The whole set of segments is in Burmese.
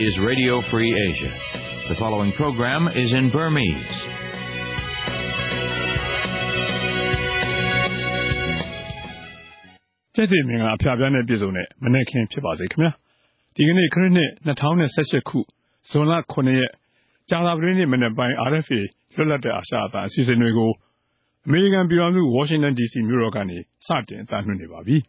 is Radio Free Asia. The following program is in Burmese. ။ကျက်တဲ့မင်္ဂလာအဖျားပြားနဲ့ပြည့်စုံတဲ့မနေ့ခင်ဖြစ်ပါစေခင်ဗျာ။ဒီကနေ့ခရစ်နှစ်2018ခုဇွန်လ9ရက်ကြာသပတေးနေ့မနေ့ပိုင်း RFA လွတ်လပ်တဲ့အာရှအသံအစီအစဉ်တွေကိုအမေရိကန်ပြည်ထောင်စုဝါရှင်တန် DC မြို့တော်ကနေစတင်အသံလွှင့်နေပါပြီ။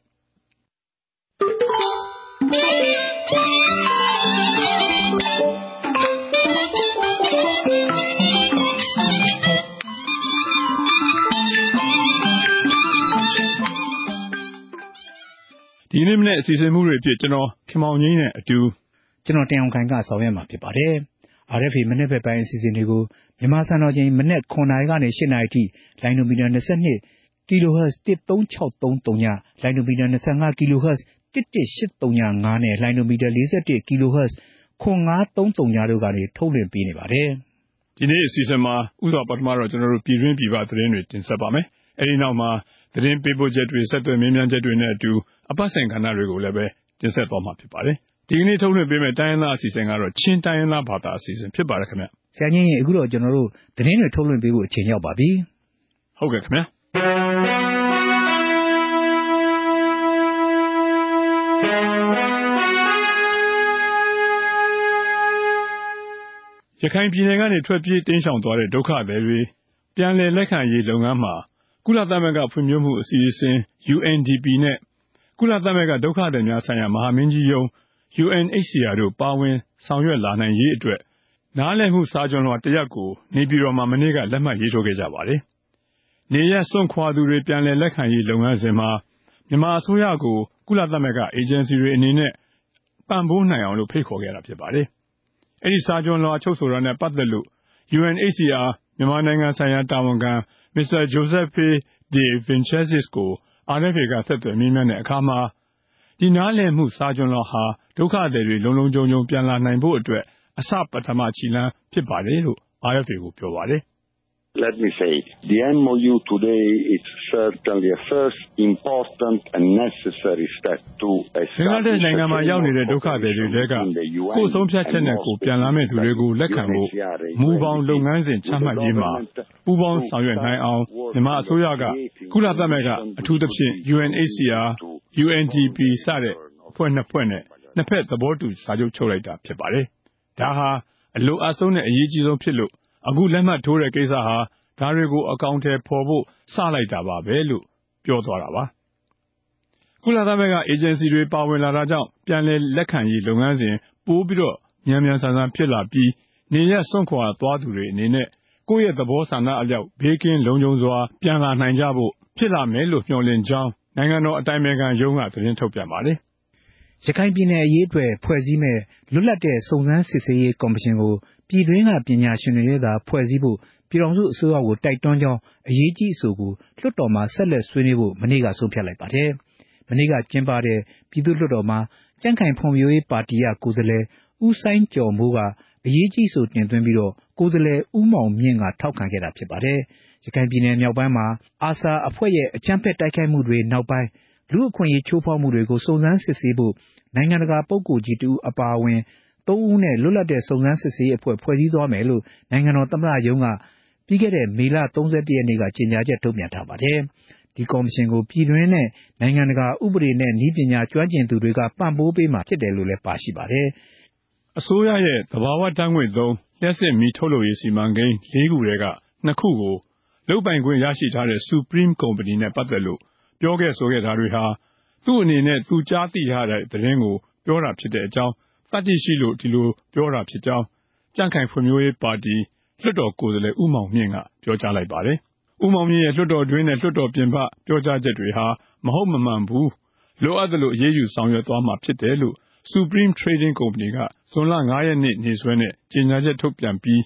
ဒီနေ့မနေ့အစီအစဉ်မှုတွေအဖြစ် ကျွန်တော် ခင်မောင်ငိမ့်နဲ့အတူ ကျွန်တော် တင်အောင်ခိုင်က ဆောင်ရွက်မှာဖြစ်ပါတယ်။ RFA မနေ့ဘက်ပိုင်းအစီအစဉ်တွေကို မြန်မာစံတော်ချိန် မနေ့9နာရီကနေ10နာရီထိ လိုင်းနိုမီတာ22 kHz 13633ညလိုင်းနိုမီတာ25 kHz 11835နဲ့ လိုင်းနိုမီတာ41 kHz 9333ညတို့ကနေ ထုတ်လွှင့်ပေးနေပါတယ်။ဒီနေ့အစီအစဉ်မှာဥစွာပထမတော့ ကျွန်တော်တို့ ပြည်တွင်းပြည်ပသတင်းတွေ တင်ဆက်ပါမယ်။အဲဒီနောက်မှာ သတင်းပေးပို့ချက်တွေ ဆက်သွယ်မြင်းမြန်းချက်တွေနဲ့အတူ အပတ်စဉ်ကဏ္ဍတွေကိုလည်းပဲတင်ဆက်သွားမှာဖြစ်ပါတယ်။ဒီကနေ့ ထုတ်လွှင့်ပေးမယ့် တိုင်းရင်းသားအစီအစဉ်ကတော့ ချင်းတိုင်းရင်းသားဘာသာအစီအစဉ် ဖြစ်ပါတယ်ခင်ဗျ။ဆရာကြီးရင်အခုတော့ ကျွန်တော်တို့ သတင်းတွေ ထုတ်လွှင့်ပေးဖို့ အချိန်ရောက်ပါပြီ။ဟုတ်ကဲ့ခင်ဗျာ။ရခိုင်ပြည်နယ်ကနေ ထွက်ပြေးတိမ်းရှောင်သွားတဲ့ ဒုက္ခသည်တွေ ပြန်လည်လက်ခံရေးလုပ်ငန်းမှာ ကုလသမဂ္ဂဖွံ့ဖြိုးမှုအစီအစဉ် UNDP နဲ့ ကုလသမဂ္ဂ ဒုက္ခသည်များဆိုင်ရာ မဟာမင်းကြီးရုံး UNHCR တို့ ပါဝင်ဆောင်ရွက်လာနိုင်ရေးအတွက် နားလည်မှု စာချွန်လွှာတရပ်ကို နေပြည်တော်မှာ မနေ့က လက်မှတ်ရေးထိုးခဲ့ကြပါတယ်။နေရပ်စွန့်ခွာသူတွေ ပြန်လည်လက်ခံရေး လုပ်ငန်းစဉ်မှာ မြန်မာအစိုးရကို ကုလသမဂ္ဂ အေဂျင်စီတွေအနေနဲ့ ပံ့ပိုးနိုင်အောင်လို့ ဖိတ်ခေါ်ခဲ့တာ ဖြစ်ပါတယ်။အဲဒီစာချွန်လွှာ ချုပ်ဆိုတာနဲ့ ပတ်သက်လို့ UNHCR မြန်မာနိုင်ငံဆိုင်ရာ တာဝန်ခံ Mr. Giuseppe De Vincensis ကို RFA က ဆက်သွယ်မေးမြန်းတဲ့အခါမှာ ဒီနားလည်မှု စာချွန်လွှာဟာ ဒုက္ခသည်တွေ လုံလုံခြုံခြုံ ပြန်လာနိုင်ဖို့အတွက် အစပထမခြေလှမ်း ဖြစ်ပါတယ်လို့ RFA ကို ပြောပါတယ်။ Let me say, the MOU today is certainly a first important and necessary step to establish နိုင်ငံမှာရောက်နေတဲ့ ဒုက္ခသည်တွေတဲက ကိုယ်ဆုံးဖြတ်ချက်နဲ့ကိုပြန်လာမဲ့သူတွေကို လက်ခံဖို့ မူပေါင်းလုပ်ငန်းစဉ် ချမှတ်ရေးမှာ ပူးပေါင်းဆောင်ရွက်နိုင်အောင် မြန်မာအစိုးရက ကုလသမဂ္ဂ အထူးသဖြင့် UNHCR UNDP စတဲ့ အဖွဲ့နှစ်ဖွဲ့နဲ့ နှစ်ဖက် သဘောတူ စာချုပ်ချုပ်လိုက်တာ ဖြစ်ပါတယ်။ဒါဟာ အလိုအပ်ဆုံးနဲ့ အရေးကြီးဆုံးဖြစ်လို့ အခုလက်မှတ်ထိုးတဲ့ကိစ္စဟာ ဒါတွေကို အကောင်အထည်ဖော်ဖို့ စလိုက်တာပါပဲ လို့ ပြောသွားတာပါ။ကုလသမဂ္ဂ အေဂျင်စီတွေ ပါဝင်လာတာကြောင့် ပြန်လည်လက်ခံရေး လုပ်ငန်းစဉ် ပိုပြီးတော့ မြန်မြန်ဆန်ဆန် ဖြစ်လာပြီး နေရပ်စွန့်ခွာသွားသူတွေအနေနဲ့ ကိုယ့်ရဲ့သဘောဆန္ဒအလျောက် ဘေးကင်းလုံခြုံစွာ ပြန်လာနိုင်ကြဖို့ ဖြစ်လာမယ်လို့ မျှော်လင့်ကြောင်း နိုင်ငံတော်အတိုင်ပင်ခံရုံးက သတင်းထုတ်ပြန်ပါတယ်။ရခိုင်ပြည်နယ်အရေးအတွက် ဖွဲ့စည်းမဲ့လွတ်လပ်တဲ့ စုံစမ်းစစ်ဆေးရေးကော်မရှင်ကို ပြည်တွင်းက ပညာရှင်တွေနဲ့သာ ဖွဲ့စည်းဖို့ ပြည်ထောင်စုအစိုးရကို တိုက်တွန်းကြောင်း အရေးကြီးအဆိုကို လွှတ်တော်မှာ ဆက်လက်ဆွေးနွေးဖို့ မနေ့က ဆုံးဖြတ်လိုက်ပါတယ်။မနေ့က ကျင်းပတဲ့ ပြည်သူ့လွှတ်တော်မှာ ကြံ့ခိုင်ဖွံ့ဖြိုးရေးပါတီက ကိုယ်စားလှယ် ဦးစိုင်းကျော်မိုးက အရေးကြီးအဆိုတင်သွင်းပြီးတော့ကိုယ်စားလှယ် ဦးမောင်မြင့်က ထောက်ခံခဲ့တာ ဖြစ်ပါတယ်။ရခိုင်ပြည်နယ်မြောက်ပိုင်းမှာ ARSA အဖွဲ့ရဲ့ အကြမ်းဖက်တိုက်ခိုက်မှုတွေနောက်ပိုင်း လူ့အခွင့်အရေး ချိုးဖောက်မှုတွေကို စုံစမ်းစစ်ဆေးဖို့ နိုင်ငံတကာ ပုဂ္ဂိုလ်ကြီးတဦး အပါအဝင် သုံးဦးနဲ့ လွတ်လပ်တဲ့ စုံစမ်းစစ်ဆေးရေးအဖွဲ့ ဖွဲ့စည်းသွားမယ်လို့ နိုင်ငံတော်သမ္မတရုံးက ပြီးခဲ့တဲ့ မေလ ၃၁ ရက်နေ့က ကြေညာချက် ထုတ်ပြန်ထားပါတယ်။ဒီကော်မရှင်ကို ပြည်တွင်းနဲ့ နိုင်ငံတကာ ဥပဒေနဲ့ နည်းပညာ ကျွမ်းကျင်သူတွေက ပံ့ပိုးပေးမှာ ဖြစ်တယ်လို့လည်း ပါရှိပါတယ်။အစိုးရရဲ့ သဘာဝဓာတ်ငွေ့သုံး လျှပ်စစ်မီးထုတ်လုပ်ရေး စီမံကိန်း၄ခုထဲက၂ခုကို လုပ်ပိုင်ခွင့်ရရှိထားတဲ့ Supreme ကုမ္ပဏီနဲ့ ပတ်သက်လို့ ပြောခဲ့ဆိုခဲ့တာတွေဟာ သူ့အနေနဲ့ သူကြားသိထားတဲ့သတင်းကို ပြောတာဖြစ်တဲ့အကြောင်း သတ္တိရှိလို့ ဒီလိုပြောတာဖြစ်ကြောင်း ကြံ့ခိုင်ဖွံ့ဖြိုးရေးပါတီ လွှတ်တော်ကိုယ်စားလှယ် ဦးမောင်မြင့်က ပြောကြားလိုက်ပါတယ်။ဦးမောင်မြင့်ရဲ့ လွှတ်တော်တွင်းနဲ့ လွှတ်တော်ပြင်ပ ပြောကြားချက်တွေဟာ မဟုတ်မမှန်ဘူး လိုအပ်သလို အရေးယူဆောင်ရွက်သွားမှာဖြစ်တယ်လို့ Supreme Trading Company က ဇွန်လ9ရက်နေ့ နေ့စွဲနဲ့ ကြေညာချက်ထုတ်ပြန်ပြီး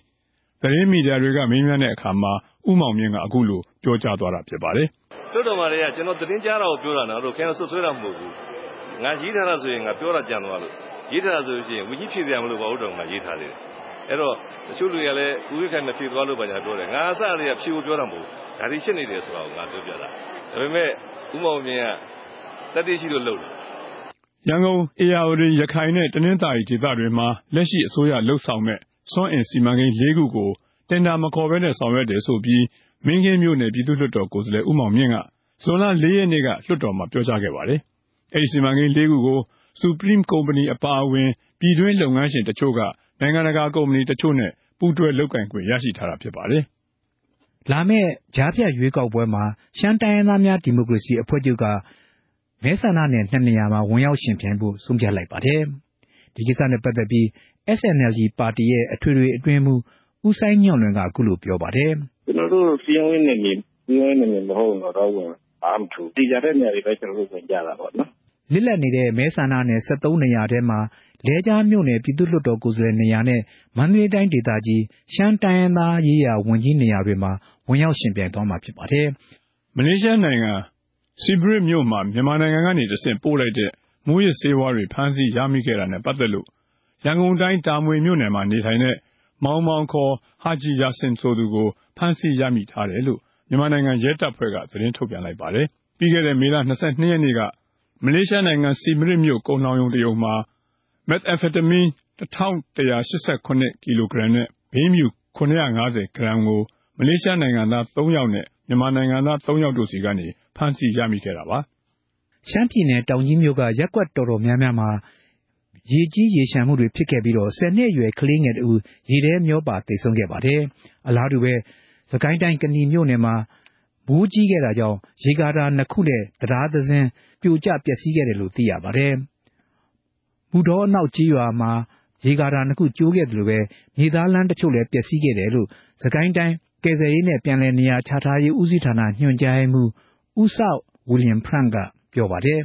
သတင်းမီဒီယာတွေက မေးမြန်းတဲ့အခါမှာ ဦးမောင်မြင့်က အခုလို ပြောကြားသွားတာ ဖြစ်ပါတယ်။လွှတ်တော်မှာလည်းကျွန်တော်သတင်းကြားတာကို ပြောတာနော်တို့ ခင်ဗျားဆွဆွဲတာ မဟုတ်ဘူး။ငါရေးထားတာဆိုရင် ငါပြောတာ ကြံသွားလို့ ရေးထားတာဆိုရင်ဝီကြီးဖြည့်စရာမလိုပါဘူးတော့ငါရေးထားတယ်။အဲ့တော့တချို့လူတွေကလည်းဦးဝိခိုင်မဖြည့်သွားလို့ပါညာပြောတယ်။ငါအစအတွေကဖြည့်ဖို့ပြောတာမဟုတ်ဘူး။ဒါတွေရှင်းနေတယ်ဆိုတာကိုငါပြောပြတာ။ဒါပေမဲ့ဦးမောင်မြင့်ကတတိရှိလို့လုပ်တယ်ရန်ကုန်၊ဧရာဝတီ၊ရခိုင်နဲ့တနင်္သာရီဒေသတွေမှာလက်ရှိအစိုးရလုပ်ဆောင်မယ့်စွမ်းအင်စီမံကိန်းလေးခုကိုတင်ဒါမခေါ်ဘဲဆောင်ရွက်တယ်ဆိုပြီးမင်းကင်းမြို့နယ်ပြည်သူ့လွှတ်တော်ကိုယ်စားလှယ်ဦးမောင်မြင့်ကဇွန်လ၄ရက်နေ့ကလွှတ်တော်မှာပြောကြားခဲ့ပါတယ်။အဲဒီစီမံကိန်းလေးခုကို Supreme ကုမ္ပဏီအပါအဝင် ပြည်တွင်းလုပ်ငန်းရှင်တချို့က နိုင်ငံတကာကုမ္ပဏီတချို့နဲ့ ပူးတွဲလုပ်ကိုင်ခွင့် ရရှိထားတာဖြစ်ပါတယ်။လာမယ့် ကြားဖြတ်ရွေးကောက်ပွဲမှာ ရှမ်းတိုင်းရင်းသားများ ဒီမိုကရေစီအဖွဲ့ချုပ်က မဲဆန္ဒနယ် နှစ်နေရာမှာ ဝင်ရောက်ယှဉ်ပြိုင်ဖို့ ဆုံးဖြတ်လိုက်ပါတယ်။ဒီကိစ္စနဲ့ပတ်သက်ပြီး SNLD ပါတီရဲ့ အထွေထွေအတွင်းရေးမှူး ဦးစိုင်းညွန့်လွင်က အခုလိုပြောပါတယ်။“ကျနော်တို့ စည်းရုံးရေးနယ်မြေစည်းရုံးရေးနယ်မြေမဟုတ်ရင်တော့ဝင်ဘာမှမထူးဘူး။သေချာတဲ့နေရာတွေပဲ ကျနော်တို့ ဝင်ကြတာပေါ့နော်။” လစ်လပ်နေတဲ့ မဲဆန္ဒနယ် ၁၃ နေရာထဲမှာ လဲချားမြို့နယ် ပြည်သူ့လွှတ်တော်ကိုယ်စားလှယ်နေရာနဲ့ မန္တလေးတိုင်းဒေသကြီး ရှမ်းတိုင်းရင်းသားရေးရာဝန်ကြီးနေရာတွေမှာ ဝင်ရောက်ယှဉ်ပြိုင်သွားမှာ ဖြစ်ပါတယ်။မလေးရှားနိုင်ငံ ဆီဘရစ်မြို့မှာ မြန်မာနိုင်ငံကနေတဆင့် ပို့လိုက်တဲ့ မူးယစ်ဆေးဝါးတွေ ဖမ်းဆီးရမိခဲ့တာနဲ့ ပတ်သက်လို့ ရန်ကုန်တိုင်း တာမွေမြို့နယ်မှာနေထိုင်တဲ့ မောင်မောင် ခေါ် ဟာဂျီယာဆင် ဆိုသူကို ဖမ်းဆီးရမိထားတယ်လို့ မြန်မာနိုင်ငံရဲတပ်ဖွဲ့က သတင်းထုတ်ပြန်လိုက်ပါတယ်။ပြီးခဲ့တဲ့ မေလ ၂၂ ရက်နေ့က မလေးရှားနိုင်ငံဆီဘရစ်မြို့ ကုန်လှောင်ရုံတရုံမှာမက်သ်အမ်ဖက်တမင်း၁၁၈၇ ကီလိုဂရမ်နဲ့ ဘိန်းဖြူ ၇၅၀ ဂရမ်ကို မလေးရှားနိုင်ငံသား ၃ ယောက်နဲ့ မြန်မာနိုင်ငံသား ၃ ယောက်တို့ဆီကနေ ဖမ်းဆီးရမိခဲ့တာပါ။ရှမ်းပြည်နယ် တောင်ကြီးမြို့က ရပ်ကွက်တော်တော်များများမှာ ရေကြီးရေလျှံမှုတွေဖြစ်ခဲ့ပြီးဆယ်နှစ်အရွယ် ကလေးငယ်တဦး ရေထဲမျောပါ သေဆုံးခဲ့ပါတယ်။အလားတူပဲ စစ်ကိုင်းတိုင်း ကနီမြို့နယ်မှာ မိုးကြီးခဲ့တာကြောင့် ရေကာတာနှစ်ခုနဲ့ တံတားတစင်း ပြိုကျပျက်စီးခဲ့တယ်လို့သိရပါတယ်။မုဌောအနောက်ကျေးရွာမှာရေကာတာနှစ်ခုကျိုးခဲ့သလိုမြေသားလမ်းတချို့လည်းပျက်စီးခဲ့တယ်လို့စစ်ကိုင်းတိုင်းကယ်ဆယ်ရေးနဲ့ပြန်လည်နေရာချထားရေးဦးစီးဌာနညွှန်ကြားရေးမှူးဦးစောဝီလျံဖရန့်ကပြောပါတယ်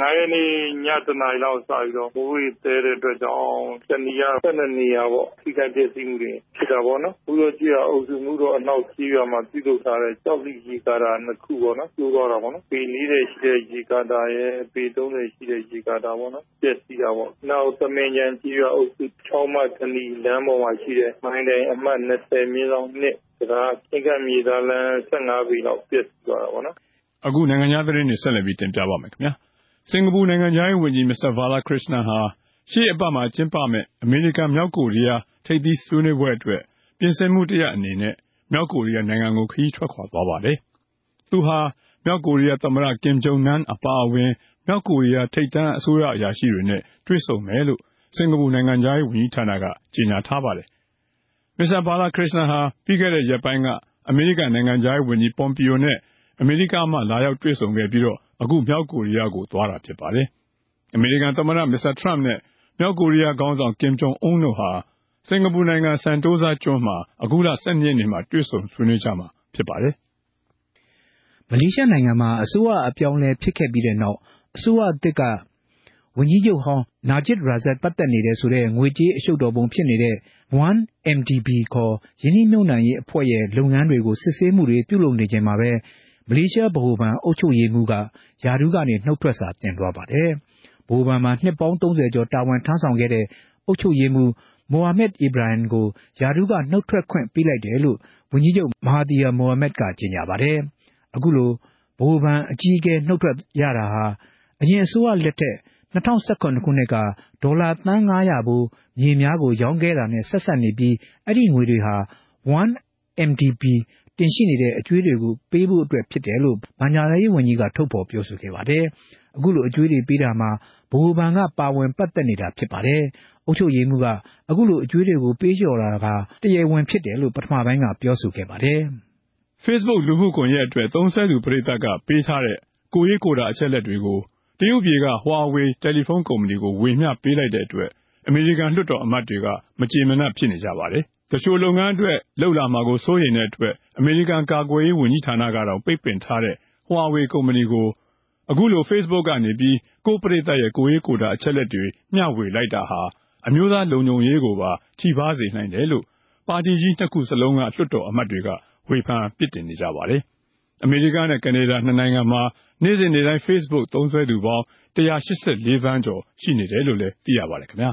၅ ရက်နေ့ ည ၁ နာရီလောက် စပြီးတော့ မိုးတွေသည်းတဲ့အတွက်ကြောင့် တနေရာ ၁၂ နေရာပေါ့ ထိခိုက်ပျက်စီးမှုတွေ ဖြစ်တာပေါ့နော်။မုဌောကျေးရွာအုပ်စု၊မုဌောအနောက်ကျေးရွာမှာ ပြုလုပ်ထားတဲ့ ကျောက်စိရေကာတာနှစ်ခုပေါ့နော် ကျိုးသွားတာပေါ့နော်။ပေ ၄၀ ရှိတဲ့ ရေကာတာရယ်၊ပေ ၃၀ ရှိတဲ့ ရေကာတာပေါ့နော် ပျက်စီးတာပေါ့။နောက် သမင်ခြံကျေးရွာအုပ်စု ချောင်းမဓနိလမ်းပေါ်မှာရှိတဲ့ မိုင်းတိုင်အမှတ် ၂၀/၂ တံတား ချဉ်းကပ်မြေသားလမ်း ၁၅ ပေလောက် ပျက်စီးသွားတာပေါ့နော်။အခု နိုင်ငံခြားသတင်းတွေဆက်လက်ပြီး တင်ပြပါ့မယ်ခင်ဗျာ စင်္ကာပူနိုင်ငံခြားရေးဝန်ကြီးမစ္စတာဘာလာခရစ်စတန်ဟာ ရှေ့အပတ်မှာကျင်းပမယ့် အမေရိကန်-မြောက်ကိုရီးယား ထိပ်သီးဆွေးနွေးပွဲအတွက် ပြင်ဆင်မှုတရပ်အနေနဲ့ မြောက်ကိုရီးယားနိုင်ငံကို ခရီးထွက်ခွာသွားပါတယ်။သူဟာ မြောက်ကိုရီးယားသမ္မတ ကင်ဂျုံနမ်အပါအဝင် မြောက်ကိုရီးယား ထိပ်တန်းအစိုးရအရာရှိတွေနဲ့ တွေ့ဆုံမယ်လို့ စင်္ကာပူနိုင်ငံခြားရေးဝန်ကြီးဌာနက ကြေညာထားပါတယ်။မစ္စတာဘာလာခရစ်စတန်ဟာ ပြီးခဲ့တဲ့ရက်ပိုင်းက အမေရိကန်နိုင်ငံခြားရေးဝန်ကြီးပွန်ပီယိုနဲ့ အမေရိကမှာလာရောက်တွေ့ဆုံခဲ့ပြီး အခုမြောက်ကိုရီးယားကို သွားတာဖြစ်ပါတယ်။အမေရိကန်သမ္မတ မစ္စတာထရမ့်နဲ့ မြောက်ကိုရီးယားခေါင်းဆောင် ကင်ဂျုံအွန်းတို့ဟာ စင်္ကာပူနိုင်ငံဆန်တိုးဆားကျွန်းမှာ အခုလ ၁၂ ရက်နေ့မှာ တွေ့ဆုံဆွေးနွေးကြမှာဖြစ်ပါတယ်။မလေးရှားနိုင်ငံမှာ အစိုးရအပြောင်းအလဲဖြစ်ခဲ့ပြီးတဲ့နောက် အစိုးရသစ်က ဝန်ကြီးချုပ်ဟောင်း နာဂျစ်ရာဇတ် ပတ်သက်နေတယ်ဆိုတဲ့ ငွေကြေးအရှုပ်တော်ပုံဖြစ်နေတဲ့ 1MDB ခေါ် ရင်းနှီးမြှုပ်နှံရေးအဖွဲ့ရဲ့ လုပ်ငန်းတွေကို စစ်ဆေးမှုတွေ ပြုလုပ်နေချိန်မှာပဲ မလေးရှားဗဟိုဘဏ် အုပ်ချုပ်ရေးမှူးက ရာထူးကနေ နုတ်ထွက်စာ တင်သွားပါတယ်။ဗဟိုဘဏ်မှာ နှစ်ပေါင်း ၃၀ ကျော် တာဝန်ထမ်းဆောင်ခဲ့တဲ့ အုပ်ချုပ်ရေးမှူး မိုဟာမက် အီဘရာဟင်ကို ရာထူးက နုတ်ထွက်ခွင့် ပေးလိုက်တယ်လို့ ဝန်ကြီးချုပ် မဟာသီယာ မိုဟာမက်က ကြေညာပါတယ်။အခုလို ဗဟိုဘဏ်အကြီးအကဲ နုတ်ထွက်ရတာဟာ အရင်အစိုးရလက်ထက် ၂၀၁၇ ခုနှစ်က ဒေါ်လာသန်း ၅၀၀ ဖိုး မြေများကို ရောင်းခဲ့တာနဲ့ ဆက်စပ်နေပြီး အဲဒီငွေတွေဟာ 1MDB တင်ရှိနေတဲ့အကြွေးတွေကို ပေးဖို့အတွက်ဖြစ်တယ်လို့ ဘဏ္ဍာရေးဝန်ကြီးက ထုတ်ဖော်ပြောဆိုခဲ့ပါတယ်။အခုလိုအကြွေးတွေပေးတာမှာ ဗဟိုဘဏ်က ပါဝင်ပတ်သက်နေတာဖြစ်ပါတယ်။အုပ်ချုပ်ရေးမှူးက အခုလိုအကြွေးတွေကို ပေးလျော်တာကတရားဝင်ဖြစ်တယ်လို့ ပထမပိုင်းက ပြောဆိုခဲ့ပါတယ်။ Facebook လူမှုကွန်ရက်အတွက် သုံးစွဲသူပရိသတ်က ပေးထားတဲ့ ကိုယ်ရေးကိုယ်တာအချက်အလက်တွေကို တရုတ်ပြည်ကဟွာဝေးတယ်လီဖုန်းကုမ္ပဏီကို ဝေမျှပေးလိုက်တဲ့အတွက် အမေရိကန်လွှတ်တော်အမတ်တွေက မကျေမနပ်ဖြစ်နေကြပါတယ်။ သူလျှိုလုပ်ငန်းအတွက် လုပ်လာမှာကို စိုးရိမ်တဲ့အတွက် အမေရိကန် ကာကွယ်ရေးဝန်ကြီးဌာနကတောင် ပိတ်ပင်ထားတဲ့ဟွာဝေးကုမ္ပဏီကို အခုလို Facebook ကနေပြီး ကိုယ့်ပရိသတ်ရဲ့ ကိုယ်ရေးကိုယ်တာ အချက်အလက်တွေ မျှဝေလိုက်တာဟာ အမျိုးသားလုံခြုံရေးကိုပါ ထိပါးစေနိုင်တယ်လို့ ပါတီကြီးနှစ်ခုစလုံးက လွှတ်တော်အမတ်တွေက ဝေဖန်ပြစ်တင်နေကြပါတယ်။အမေရိကန်နဲ့ ကနေဒါနှစ်နိုင်ငံမှာ နေ့စဉ်နေ့တိုင်း Facebook သုံးစွဲသူပေါင်း ၁၈၄ သန်းကျော် ရှိနေတယ်လို့လည်း သိရပါတယ်ခင်ဗျာ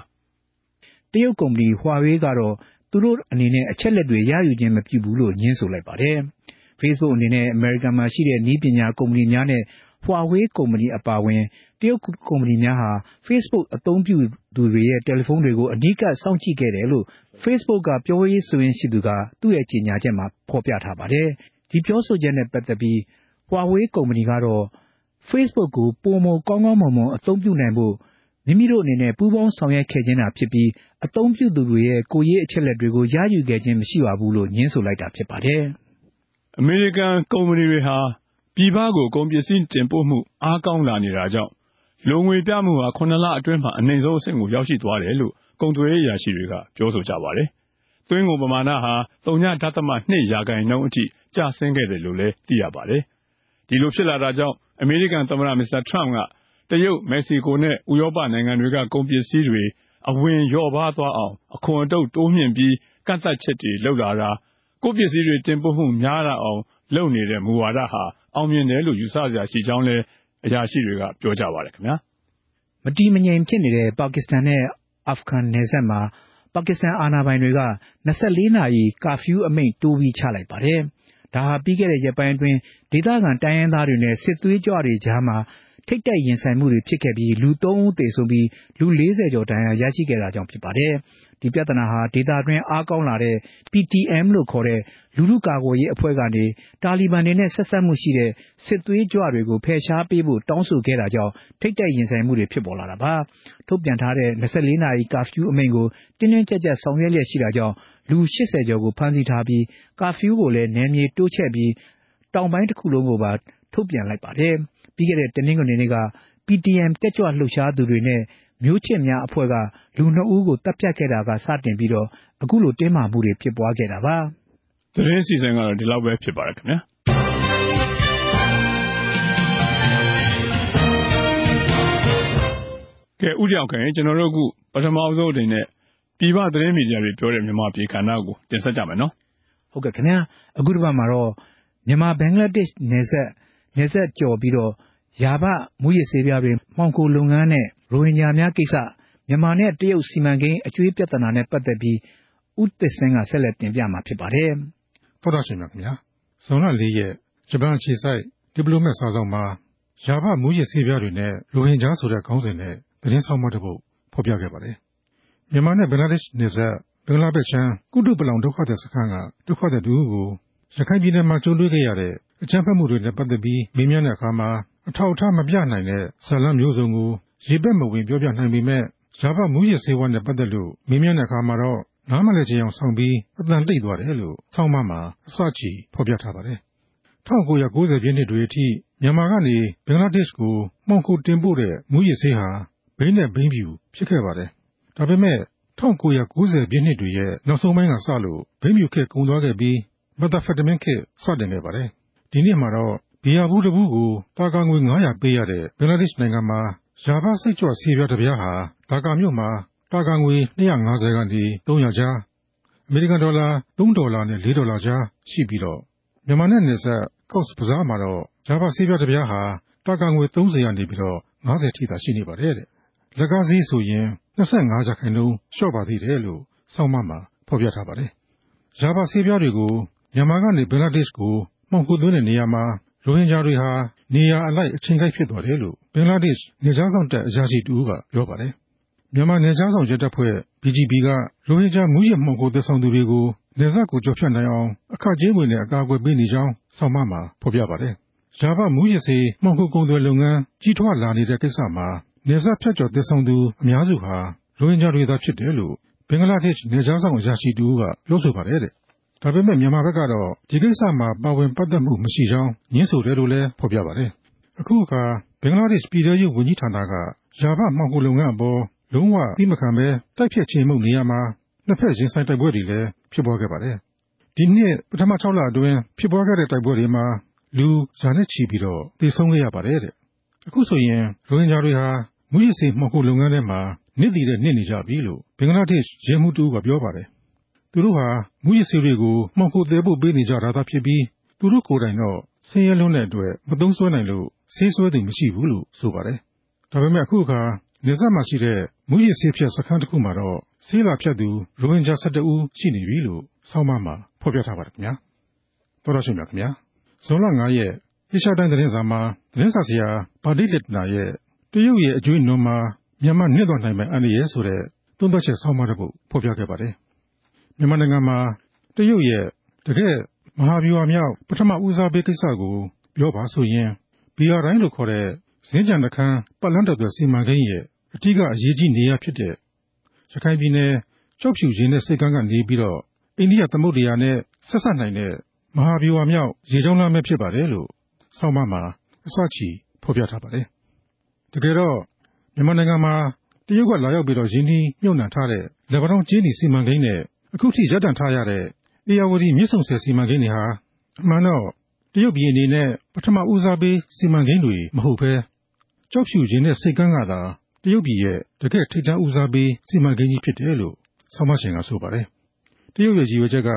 ။တရုတ်ကုမ္ပဏီဟွာဝေးကတော့ သူတို့အနေနဲ့ အချက်လက်တွေ ရယူခြင်းမပြုဘူးလို့ညင်းဆိုလိုက်ပါတယ်။ Facebook အနေနဲ့ အမေရိကန်မှာရှိတဲ့ နည်းပညာကုမ္ပဏီများနဲ့ဟွာဝေးကုမ္ပဏီအပါအဝင် တရုတ်ကုမ္ပဏီများဟာ Facebook အသုံးပြုသူတွေရဲ့ တယ်လီဖုန်းတွေကို အနီးကပ်စောင့်ကြည့်ခဲ့တယ်လို့ Facebook က ပြောရေးဆိုခွင့်ရှိသူက သူ့ရဲ့ကြေညာချက်မှာ ဖော်ပြထားပါတယ်။ဒီပြောဆိုချက်နဲ့ပတ်သက်ပြီး Huawei ကုမ္ပဏီကတော့ Facebook ကို ပိုမိုကောင်းကောင်းမွန်မွန် အသုံးပြုနိုင်ဖို့ မိမိတို့အနေနဲ့ ပူးပေါင်းဆောင်ရွက်ခဲ့ခြင်းသာဖြစ်ပြီး အသုံးပြုသူတွေရဲ့ ကိုယ်ရေးအချက်အလက်တွေကို ရယူခဲ့ခြင်းမရှိပါဘူးလို့ ငြင်းဆိုလိုက်တာဖြစ်ပါတယ်။အမေရိကန်ကုမ္ပဏီတွေဟာ ပြည်ပကို ကုန်ပစ္စည်းတင်ပို့မှု အားကောင်းလာနေတာကြောင့် လိုငွေပြမှုဟာခုနှစ်လအတွင်းမှာ အနိမ့်ဆုံးအဆင့်ကို ရောက်ရှိသွားတယ်လို့ ကုန်သွယ်ရေးအရာရှိတွေက ပြောဆိုကြပါတယ်။သွင်းကုန်ပမာဏဟာ3.2ရာခိုင်နှုန်းအထိ ကျဆင်းခဲ့တယ်လို့လည်း သိရပါတယ်။ဒီလိုဖြစ်လာတာကြောင့် အမေရိကန်သမ္မတ မစ္စတာထရမ့်က တရုတ်၊မက္ကဆီကိုနဲ့ ဥရောပနိုင်ငံတွေက ကုန်ပစ္စည်းတွေ အဝင်လျော့ပါးသွားအောင် အခွန်အတုပ်တိုးမြှင့်ပြီး ကန့်သတ်ချက်တွေလုပ်လာတာ၊ကိုယ့်ပစ္စည်းတွေ တင်ပို့မှုများလာအောင် လုပ်နေတဲ့ မူဝါဒဟာ အောင်မြင်တယ်လို့ ယူဆစရာရှိကြောင်းလည်း အရာရှိတွေက ပြောကြပါတယ်ခင်ဗျာ။မတည်မငြိမ်ဖြစ်နေတဲ့ ပါကစ္စတန်နဲ့ အာဖဂန်နယ်စပ်မှာ ပါကစ္စတန်အာဏာပိုင်တွေက ၂၄ နာရီ ကာဖျူးအမိန့်တိုးပြီး ချလိုက်ပါတယ်။ဒါဟာ ပြီးခဲ့တဲ့ရက်ပိုင်းအတွင်း ဒေသခံတိုင်းရင်းသားတွေနဲ့ စစ်သွေးကြွတွေကြားမှာ ထိပ်တိုက်ရင်ဆိုင်မှုတွေဖြစ်ခဲ့ပြီး လူသုံးဦးသေဆုံးပြီး လူလေးဆယ်ကျော် ဒဏ်ရာရရှိခဲ့တာကြောင့် ဖြစ်ပါတယ်။ဒီပြဿနာဟာ ဒေသတွင်း အားကောင်းလာတဲ့ PTM လို့ခေါ်တဲ့ လူထုကာကွယ်ရေးအဖွဲ့ကနေ တာလီဘန်တွေနဲ့ ဆက်စပ်မှုရှိတဲ့ စစ်သွေးကြွတွေကို ဖယ်ရှားပေးဖို့ တောင်းဆိုခဲ့တာကြောင့် ထိပ်တိုက်ရင်ဆိုင်မှုတွေ ဖြစ်ပေါ်လာတာပါ။ထုတ်ပြန်ထားတဲ့ ၂၄ နာရီ ကာဖျူးအမိန့်ကို တင်းတင်းကျပ်ကျပ် ဆောင်ရွက်လျက်ရှိတာကြောင့် လူ ၈၀ ကျော်ကို ဖမ်းဆီးထားပြီး ကာဖျူးကိုလည်း နယ်မြေတိုးချဲ့ပြီး တောင်ပိုင်းတခုလုံးကိုပါ ထုတ်ပြန်လိုက်ပါတယ်။ ပြီးခဲ့တဲ့ တနင်္ဂနွေနေ့က PTM တက်ကြွလှုပ်ရှားသူတွေနဲ့ မျိုးချစ်များအဖွဲ့က လူနှစ်ဦးကို သတ်ဖြတ်ခဲ့တာက စတင်ပြီးအခုလို တင်းမာမှုတွေ ဖြစ်ပွားခဲ့တာပါ။သတင်းအစီအစဉ်ကတော့ ဒီလောက်ပဲ ဖြစ်ပါတယ်ခင်ဗျာ။ကဲဦးကျောင်ခင် ကျွန်တော်တို့အခု ပထမဆုံးအနေနဲ့ ပြည်ပသတင်းမီဒီယာတွေပြောတဲ့ မြန်မာပြည်ကဏ္ဍကို တင်ဆက်ကြမယ်နော်။ဟုတ်ကဲ့ခင်ဗျာ။အခုတစ်ပတ်မှာတော့ မြန်မာဘင်္ဂလားဒေ့ရှ်နယ်စပ် နယ်စပ်ကျော်ပြီးတော့ ယာဘမူးယစ်ဆေးပြားတွေ မှောင်ခိုလုပ်ငန်းနဲ့ ရိုဟင်ဂျာများကိစ္စ မြန်မာနဲ့ တရုတ်စီမံကိန်း အကြွေးပြဿနာနဲ့ ပတ်သက်ပြီး ဦးသစ်ဆန်းက ဆက်လက်တင်ပြမှာ ဖြစ်ပါတယ်။သောတာရှင်များခင်ဗျာ။ဇွန်လ ၄ ရက် ဂျပန်အခြေစိုက် ဒီပလိုမတ်စာဆောင်မှာ ယာဘမူးယစ်ဆေးပြားတွေနဲ့ ရိုဟင်ဂျာဆိုတဲ့ ခေါင်းစဉ်နဲ့ သတင်းဆောင်မတစ်ပုဒ် ဖော်ပြခဲ့ပါတယ်။မြန်မာနဲ့ ဘင်္ဂလားဒေ့ရှ်နယ်စပ် ဘင်္ဂလားဘက်ချမ်း ကုတုပလောင် ဒုက္ခသည်စခန်းက ဒုက္ခသည်တူကို ရခိုင်ပြည်နယ်မှာ ကြုံတွေ့ခဲ့ရတဲ့ အကြမ်းဖက်မှုတွေနဲ့ ပတ်သက်ပြီး မေးမြန်းတဲ့အခါမှာ အထောက်အထား မပြနိုင်တဲ့ ဇာတ်လမ်းမျိုးစုံကို ရေပက်မဝင်ပြောပြနိုင်ပေမဲ့ဂျာဘမူးယစ်ဆေးဝါးနဲ့ ပတ်သက်လို့ မေးမြန်းတဲ့အခါမှာတော့ နားမလည်ချင်အောင်ဆောင်ပြီးအတန်တိတ်သွားတယ်လို့ ဆောင်းပါးမှာ အစချီဖော်ပြထားပါတယ်။1990ပြည့်နှစ်တွေအထိ မြန်မာကနေ ဘင်္ဂလားဒေ့ရှ်ကို မှောင်ခိုတင်ပို့တဲ့ မူးယစ်ဆေးဟာ ဘိန်းနဲ့ဘိန်းဖြူ ဖြစ်ခဲ့ပါတယ်။ဒါပေမဲ့1990ပြည့်နှစ်တွေရဲ့ နောက်ဆုံးပိုင်းကစလို့ ဘိန်းဖြူခေတ် ကုန်သွားခဲ့ပြီး မက်သာဖက်တမင်းခေတ် စတင်ခဲ့ပါတယ်။ ဒီနှစ်မှာတော့ ဘီယာဘူးတစ်ဘူးကို တာကာငွေ900ပေးရတဲ့ ဘင်္ဂလားဒေ့ရှ်နိုင်ငံမှာယာဘစိတ်ကြွဆေးပြားတစ်ပြားဟာ ဒါကာမြို့မှာ တာကာငွေ250ကနေ300ကျား အမေရိကန်ဒေါ်လာ3ဒေါ်လာနဲ့4ဒေါ်လာကျားရှိပြီးတော့ မြန်မာနဲ့နယ်စပ် ကော့စ်ဘဇားမှာတော့ယာဘဆေးပြားတစ်ပြားဟာ တာကာငွေ30ကနေပြီးတော့90ထိသာ ရှိနေပါတယ်တဲ့ လက်ကားစည်းဆိုရင်25ရာခိုင်နှုန်း လျှော့ပါသေးတယ်လို့စောင့်မမှာ ဖော်ပြထားပါတယ်ယာဘဆေးပြားတွေကို မြန်မာကနေ ဘင်္ဂလားဒေ့ရှ်ကို မှောင်ခိုသွင်းတဲ့နေရာမှာ ရိုဟင်ဂျာတွေဟာ နေရာအလိုက် အချိန်ကိုက်ဖြစ်သွားတယ်လို့ ဘင်္ဂလားဒေ့ရှ် နယ်ခြားစောင့်တပ် အရာရှိတဦးက ပြောပါတယ်။မြန်မာနယ်ခြားစောင့်ရဲတပ်ဖွဲ့ BGB က ရိုဟင်ဂျာ မူးယစ်မှောင်ခိုသယ်ဆောင်သူတွေကို နယ်စပ်ကိုကျော်ဖြတ်နိုင်အောင် အခကြေးငွေနဲ့ အကာအကွယ်ပေးနေကြောင်း ဆောင်းပါးမှာ ဖော်ပြပါတယ်။ယာဘမူးယစ်ဆေး မှောင်ခိုကုန်သွယ်လုပ်ငန်း ကြီးထွားလာနေတဲ့ကိစ္စမှာ နယ်စပ်ဖြတ်ကျော် သယ်ဆောင်သူ အများစုဟာ ရိုဟင်ဂျာတွေသာဖြစ်တယ်လို့ ဘင်္ဂလားဒေ့ရှ် နယ်ခြားစောင့်အရာရှိတဦးက ပြောဆိုပါတယ်တဲ့ ဒါပေမဲ့ မြန်မာဘက်ကတော့ ဒီကိစ္စမှာ ပါဝင်ပတ်သက်မှုမရှိကြောင်း ငြင်းဆိုတယ်လို့လည်း ဖော်ပြပါတယ်။အခုအခါ ဘင်္ဂလားဒေ့ရှ် ပြည်ထောင်စုဝန်ကြီးဌာနက ယာဘမှောင်ခိုလုပ်ငန်းအပေါ် လုံးဝသိမခံဘဲ တိုက်ဖြတ်ခြင်းမှုနေရာမှာ နှစ်ဖက်ရင်ဆိုင်တိုက်ပွဲတွေလည်း ဖြစ်ပွားခဲ့ပါတယ်။ဒီနှစ် ပထမ6လအတွင်း ဖြစ်ပွားခဲ့တဲ့ တိုက်ပွဲတွေမှာ လူရာနဲ့ချီပြီးတော့ သေဆုံးခဲ့ရပါတယ်တဲ့။အခုဆိုရင် ရိုဟင်ဂျာတွေဟာ မူရစ်စေမှောင်ခိုလုပ်ငန်းထဲမှာ နစ်တည်တဲ့နစ်နေကြပြီလို့ ဘင်္ဂလားဒေ့ရှ် ရဲမှုတူကပြောပါတယ်။ သူတို့ဟာ မူရစ်ဆေးတွေကို မှောင်ခိုသယ်ဖို့ပေးနေကြတာသာဖြစ်ပြီး သူတို့ကိုယ်တိုင်တော့ ဆင်းရဲလွန်းတဲ့အတွက် မသုံးစွဲနိုင်လို့ ဆေးစွဲသူမရှိဘူးလို့ ဆိုပါတယ်။ဒါပေမဲ့ အခုအခါနေဆက်မှာရှိတဲ့ မူရစ်ဆေးဖြတ်စခန်းတစ်ခုမှာတော့ ဆေးလာဖြတ်သူ ရိုဟင်ဂျာ ၁၁ ဦး ရှိနေပြီလို့ ဆောင်းပါးမှာ ဖော်ပြထားပါတယ်ခင်ဗျာ။သောရရှိမြခင်ဗျာ။ဇွန်လ9ရက် အေရှာတိုင်းသတင်းစာမှာ သတင်းစာဆရာ ဘာဒီလက်နာရဲ့ တရုတ်ရဲ့ အကြွေးအနွန်မှာ မြန်မာနစ်သွားနိုင်မယ့် အန္တရာယ် ဆိုတဲ့ သုံးသပ်ချက်ဆောင်းပါးတစ်ပုဒ် ဖော်ပြခဲ့ပါတယ်။ မြန်မာနိုင်ငံမှာ တရုတ်ရဲ့ တကယ့်မဟာဗျူဟာမြောက် ပထမဦးစားပေးကိစ္စကို ပြောပါဆိုရင် BR တိုင်းလို့ခေါ်တဲ့ စင်္ကြံတခန်း ပတ်လန်းတော်သွယ် စီမံကိန်းရဲ့အထူးအရေးကြီးနေရာဖြစ်တဲ့ ရခိုင်ပြည်နယ် ကျောက်ဖြူရေနက်ဆိပ်ကမ်းကနေပြီးတော့ အိန္ဒိယသမုဒ္ဒရာနဲ့ ဆက်စပ်နိုင်တဲ့ မဟာဗျူဟာမြောက် ရေကြောင်းလမ်းပဲဖြစ်ပါတယ်လို့ ဆောင်းပါးမှာ အစချီဖော်ပြထားပါတယ်။တကယ်တော့ မြန်မာနိုင်ငံမှာ တရုတ်က လာရောက်ပြီးတော့ ရင်းနှီးမြှုပ်နှံထားတဲ့ လက်ပံတောင်းကျင်းဒီစီမံကိန်းနဲ့ အခုထိ ရပ်တန့်ထားရတဲ့အေယာဝတီမြစ်ဆုံဆည် စီမံကိန်းတွေဟာ အမှန်တော့ တရုတ်ပြည်အနေနဲ့ ပထမဦးစားပေး စီမံကိန်းတွေမဟုတ်ဘဲ ကျောက်ဖြူရေနက်ဆိပ်ကမ်းကသာ တရုတ်ပြည်ရဲ့ တကယ့်ထိပ်တန်းဦးစားပေး စီမံကိန်းကြီးဖြစ်တယ်လို့ ဆောင်းပါးရှင်က ဆိုပါတယ်။တရုတ်ရဲ့ ရည်ရွယ်ချက်က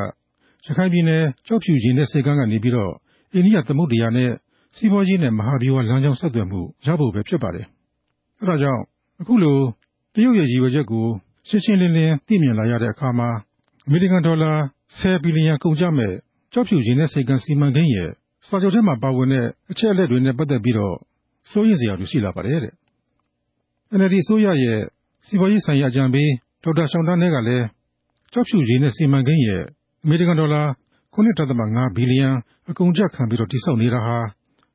ရခိုင်ပြည်နယ် ကျောက်ဖြူရေနက်ဆိပ်ကမ်းကနေပြီးတော့ အိန္ဒိယသမုဒ္ဒရာနဲ့ စီးပွားရေးနဲ့ မဟာဗျူဟာလမ်းကြောင်း ဆက်သွယ်မှုရဖို့ပဲ ဖြစ်ပါတယ်။အဲဒါကြောင့် အခုလို တရုတ်ရဲ့ ရည်ရွယ်ချက်ကို ရှင်းရှင်းလင်းလင်း သိမြင်လာရတဲ့အခါမှာ အမေရိကန်ဒေါ်လာ10ဘီလီယံကုန်ကျမဲ့ကျောက်ဖြူရေနက်ဆိပ်ကမ်း စီမံကိန်းရဲ့ စာချုပ်ထဲမှာပါဝင်တဲ့ အချက်အလက်တွေနဲ့ ပတ်သက်ပြီးတော့ စိုးရိမ်စရာတွေ ရှိလာပါတယ်တဲ့။ NLD အစိုးရရဲ့ စီးပွားရေးဆိုင်ရာ အကြံပေး ဒေါက်တာရှောင်းတန်းနဲ့ကလည်း ကျောက်ဖြူရေနက်စီမံကိန်းရဲ့ အမေရိကန်ဒေါ်လာ9.5ဘီလီယံ အကုန်အကျခံပြီးတော့တိစောက်နေတာဟာ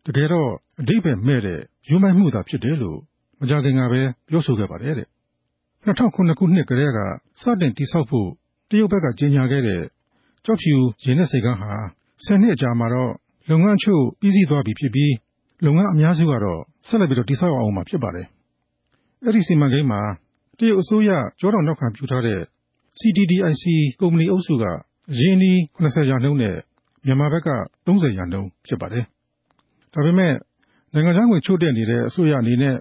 တကယ်တော့ အဓိပ္ပာယ်မဲ့တဲ့ယူမိုက်မှုသာဖြစ်တယ်လို့ မကြခင်ကပဲ ပြောဆိုခဲ့ပါတယ်တဲ့2009ခုနှစ်ကတည်းက စတင်တိစောက်ဖို့ တရုတ်ဘက်က ကြေညာခဲ့တဲ့ ကျောက်ဖြူရေနက်ဆိပ်ကမ်းဟာ10နှစ်အကြာမှာတော့ လုပ်ငန်းအချို့ ပြီးစီးသွားပြီဖြစ်ပြီး လုပ်ငန်းအများစုကတော့ ဆက်လက်ပြီးတော့တိစောက်အောင်မှာ ဖြစ်ပါတယ် အဲ့ဒီစီမံကိန်းမှာ တရုတ်အစိုးရကြောတော်နောက်ခံပြုထားတဲ့ CTDIC ကုမ္ပဏီအုပ်စုက အရင်းအနှီး80ရာနှုန်းနဲ့ မြန်မာဘက်က30ရာနှုန်း ဖြစ်ပါတယ်။ဒါပေမဲ့ နိုင်ငံခြားငွေချို့တဲ့နေတဲ့ အစိုးရအနေနဲ့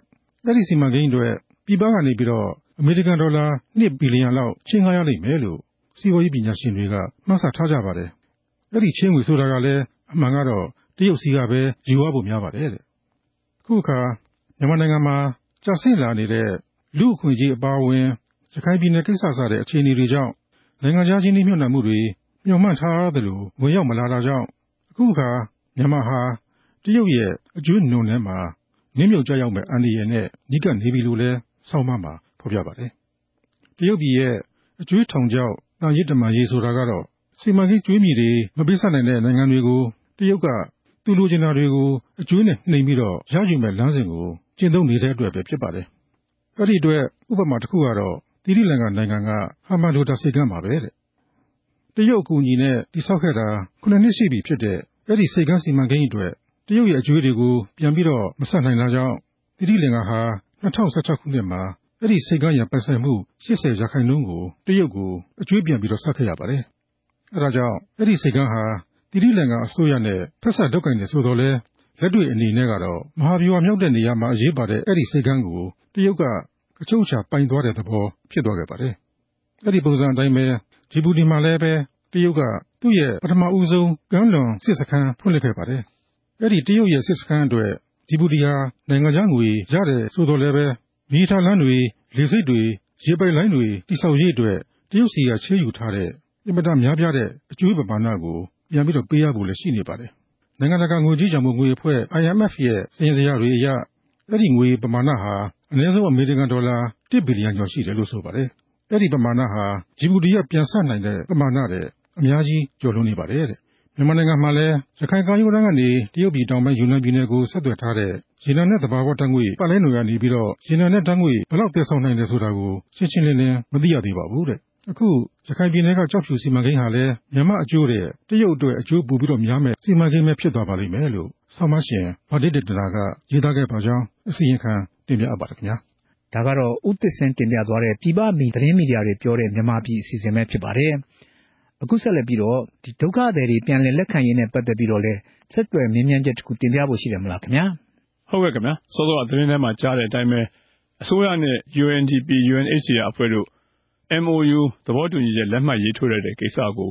အဲ့ဒီစီမံကိန်းတွေပြည်ပကနေပြီးတော့အမေရိကန်ဒေါ်လာ1ဘီလီယံလောက် ချင်းငှားရလိမ့်မယ်လို့ စီးပွားရေးပညာရှင်တွေက မှတ်ဆထားကြပါတယ်။အဲ့ဒီချင်းငွေဆိုတာကလည်း အမှန်ကတော့ တရုတ်စီကပဲ ယူရဖို့များပါတယ်တဲ့။အခုအခါ မြန်မာနိုင်ငံမှာကြာဆင်းလာနေတဲ့ လူအခွင့်အရေးအပါအဝင် ရခိုင်ပြည်နယ်ကိစ္စစတဲ့ အခြေအနေတွေကြောင့် နိုင်ငံခြားချင်းနှိမ့်ညွတ်နှံမှုတွေ မျှော်မှန်းထားသလို ဝင်ရောက်မလာတာကြောင့် အခုအခါ မြန်မာဟာ တရုတ်ရဲ့အကျွေးနုံထဲမှာနင်းမြုပ်ကြရောက်မဲ့အန္တရာယ်နဲ့ နီးကပ်နေပြီလို့လဲဆောင်းပါးမှာ ဖော်ပြပါတယ်။တရုတ်ပြည်ရဲ့ အကျွေးထောင်ချောက် တန်ရစ်တမန်ရေး ဆိုတာကတော့ စီမံကိန်းကျွေးမြေတွေ မပေးဆက်နိုင်တဲ့ နိုင်ငံတွေကို တရုတ်က သူလိုချင်တာတွေကို အကျွေးနဲ့နှိမ်ပြီးတော့ ရယူမဲ့လမ်းစဉ်ကို ကျင့်သုံးနေတဲ့အတွက်ပဲ ဖြစ်ပါတယ်။အဲ့ဒီအတွက် ဥပမာတစ်ခုကတော့တိရိလင်္ကာနိုင်ငံကဟာမန်ဒိုတာစိတ်ကမ်းပါပဲတဲ့ တရုတ်အကူအညီနဲ့တိစောက်ခဲ့တာ ခုနှစ်ရှိပြီဖြစ်တဲ့ အဲ့ဒီစိတ်ကမ်းစီမံကိန်းအတွက် တရုတ်ရဲ့အကျွေးတွေကို ပြန်ပြီးတော့ မဆက်နိုင်တာကြောင့်တိရိလင်္ကာဟာ2016ခုနှစ်မှာ အဲ့ဒီစိတ်ကမ်းရပိုင်ဆိုင်မှု80ရာခိုင်နှုန်းကို တရုတ်ကို အကျွေးပြန်ပြီးတော့ဆက်ခဲ့ရပါတယ်။အဲဒါကြောင့် အဲ့ဒီစိတ်ကမ်းဟာတိရိလင်္ကာအစိုးရနဲ့ ဖက်ဆက်ဒုက္ကိုင်နေဆိုတော့လဲလက်တွေ့အနေနဲ့ကတော့ မဟာဗျူဟာမြောက်တဲ့နေရာမှာ အရေးပါတဲ့ အဲ့ဒီစိတ်ကမ်းကို တရုတ်က အချုပ်အခြာပိုင်သွားတဲ့သဘော ဖြစ်သွားခဲ့ပါတယ်။အဲ့ဒီပုံစံအတိုင်းပဲ ဂျီဘူတီမှာလည်းပဲတရုတ်က သူ့ရဲ့ ပထမဦးဆုံး ကမ်းလွန်စစ်စခန်း ဖွင့်လှစ်ခဲ့ပါတယ်။အဲ့ဒီတရုတ်ရဲ့ စစ်စခန်းအတွက် ဂျီဘူတီဟာ နိုင်ငံခြားငွေရတယ်ဆိုတော့လည်း ပဲမီတာလန်းတွေ လေဆိပ်တွေ ရေပိုက်လိုင်းတွေတိစောက်ရေးအတွက် တရုတ်စီက ချေးယူထားတဲ့ အင်မတန်များပြားတဲ့ အကျိုးပမာဏကို ပြန်ပြီးတော့ ပေးရဖို့လည်း ရှိနေပါတယ်။နိုင်ငံတကာ ငွေကြေးကြောင့်ငွေအဖွဲ့ IMF ရဲ့စည်ရင်စရာတွေအရ အဲ့ဒီငွေပမာဏဟာ အနည်းဆုံး အမေရိကန်ဒေါ်လာ1ဘီလီယံကျော် ရှိတယ်လို့ဆိုပါတယ်။အဲ့ဒီပမာဏဟာ ဂျီဘူတီက ပြန်ဆနိုင်တဲ့ ပမာဏတဲ့အများကြီးကျော်လွန်နေပါတယ်တဲ့။ မြန်မာနိုင်ငံမှာလည်း ရခိုင်ကမ်းရိုးတန်းကနေ တရုတ်ပြည်တောင်ပိုင်း ယူနန်ပြည်နယ်ကို ဆက်သွယ်ထားတဲ့ ရေနံနဲ့ သဘာဝဓာတ်ငွေပတ်လဲနွယ်ကနေပြီးတော့ ရေနံနဲ့ဓာတ်ငွေဘယ်လောက်တည်ဆောင်နိုင်တယ်ဆိုတာကို ရှင်းရှင်းလင်းလင်း မသိရသေးပါဘူးတဲ့။အခု ရခိုင်ပြည်နယ်ကကြောက်ဖြူစီမံကိန်းဟာလည်း မြန်မာအကျိုးတဲ့တရုတ်အတွက် အကျိုးပိုပြီးတော့များမဲ့စီမံကိန်းပဲ ဖြစ်သွားပါလိမ့်မယ်လို့ ဆောင်းမရှင်ဗာဒိတတရာကရေးသားခဲ့ပါကြောင်း အစီရင်ခံတင်ပြအပ်ပါတယ်ခင်ဗျာ။ဒါကတော့ ဦးသစ်စင်တင်ပြသွားတဲ့ ပြည်ပမီသတင်းမီဒီယာတွေပြောတဲ့ မြန်မာပြည်အစီအစဉ်ပဲဖြစ်ပါတယ်။ အခုဆက်လက်ပြီးတော့ဒီဒုက္ခသည်တွေ ပြန်လည်လက်ခံရေးနဲ့ ပတ်သက်ပြီးတော့လဲဆက်သွယ်မြင်းမြန်းချက်တစ်ခု တင်ပြဖို့ရှိတယ်မလားခင်ဗျာ။ဟုတ်ကဲ့ခင်ဗျာ။စောစောက သတင်းထဲမှာကြားတဲ့အတိုင်းပဲ အစိုးရနဲ့ UNDP UNHCR အဖွဲ့တို့ MOU သဘောတူညီချက် လက်မှတ်ရေးထိုးတဲ့ကိစ္စကို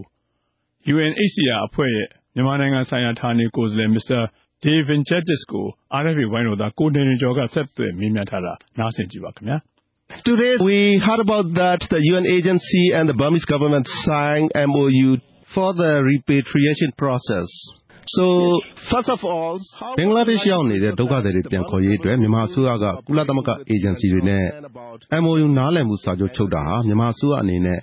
UNHCR အဖွဲ့ရဲ့ မြန်မာနိုင်ငံဆိုင်ရာ ဌာနေကိုယ်စားလှယ် Mr. Dave Vincentis ကို RFA ဝိုင်းတော်သား ကိုနေနေကျော်က ဆက်သွယ်မေးမြန်းထားတာ နားဆင်ကြည့်ပါခင်ဗျာ။ Today we heard about that the UN agency and the Burmese government signed MOU for the repatriation process. So first of all ဘင်္ဂလားဒေ့ရှ်ရောက်နေတဲ့ဒုက္ခသည်တွေပြန်ခေါ်ရေးအတွက်မြန်မာအစိုးရကကုလသမဂ္ဂအေဂျင်စီတွေနဲ့ MOU နားလည်မှုစာချုပ်ချုပ်တာဟာမြန်မာအစိုးရအနေနဲ့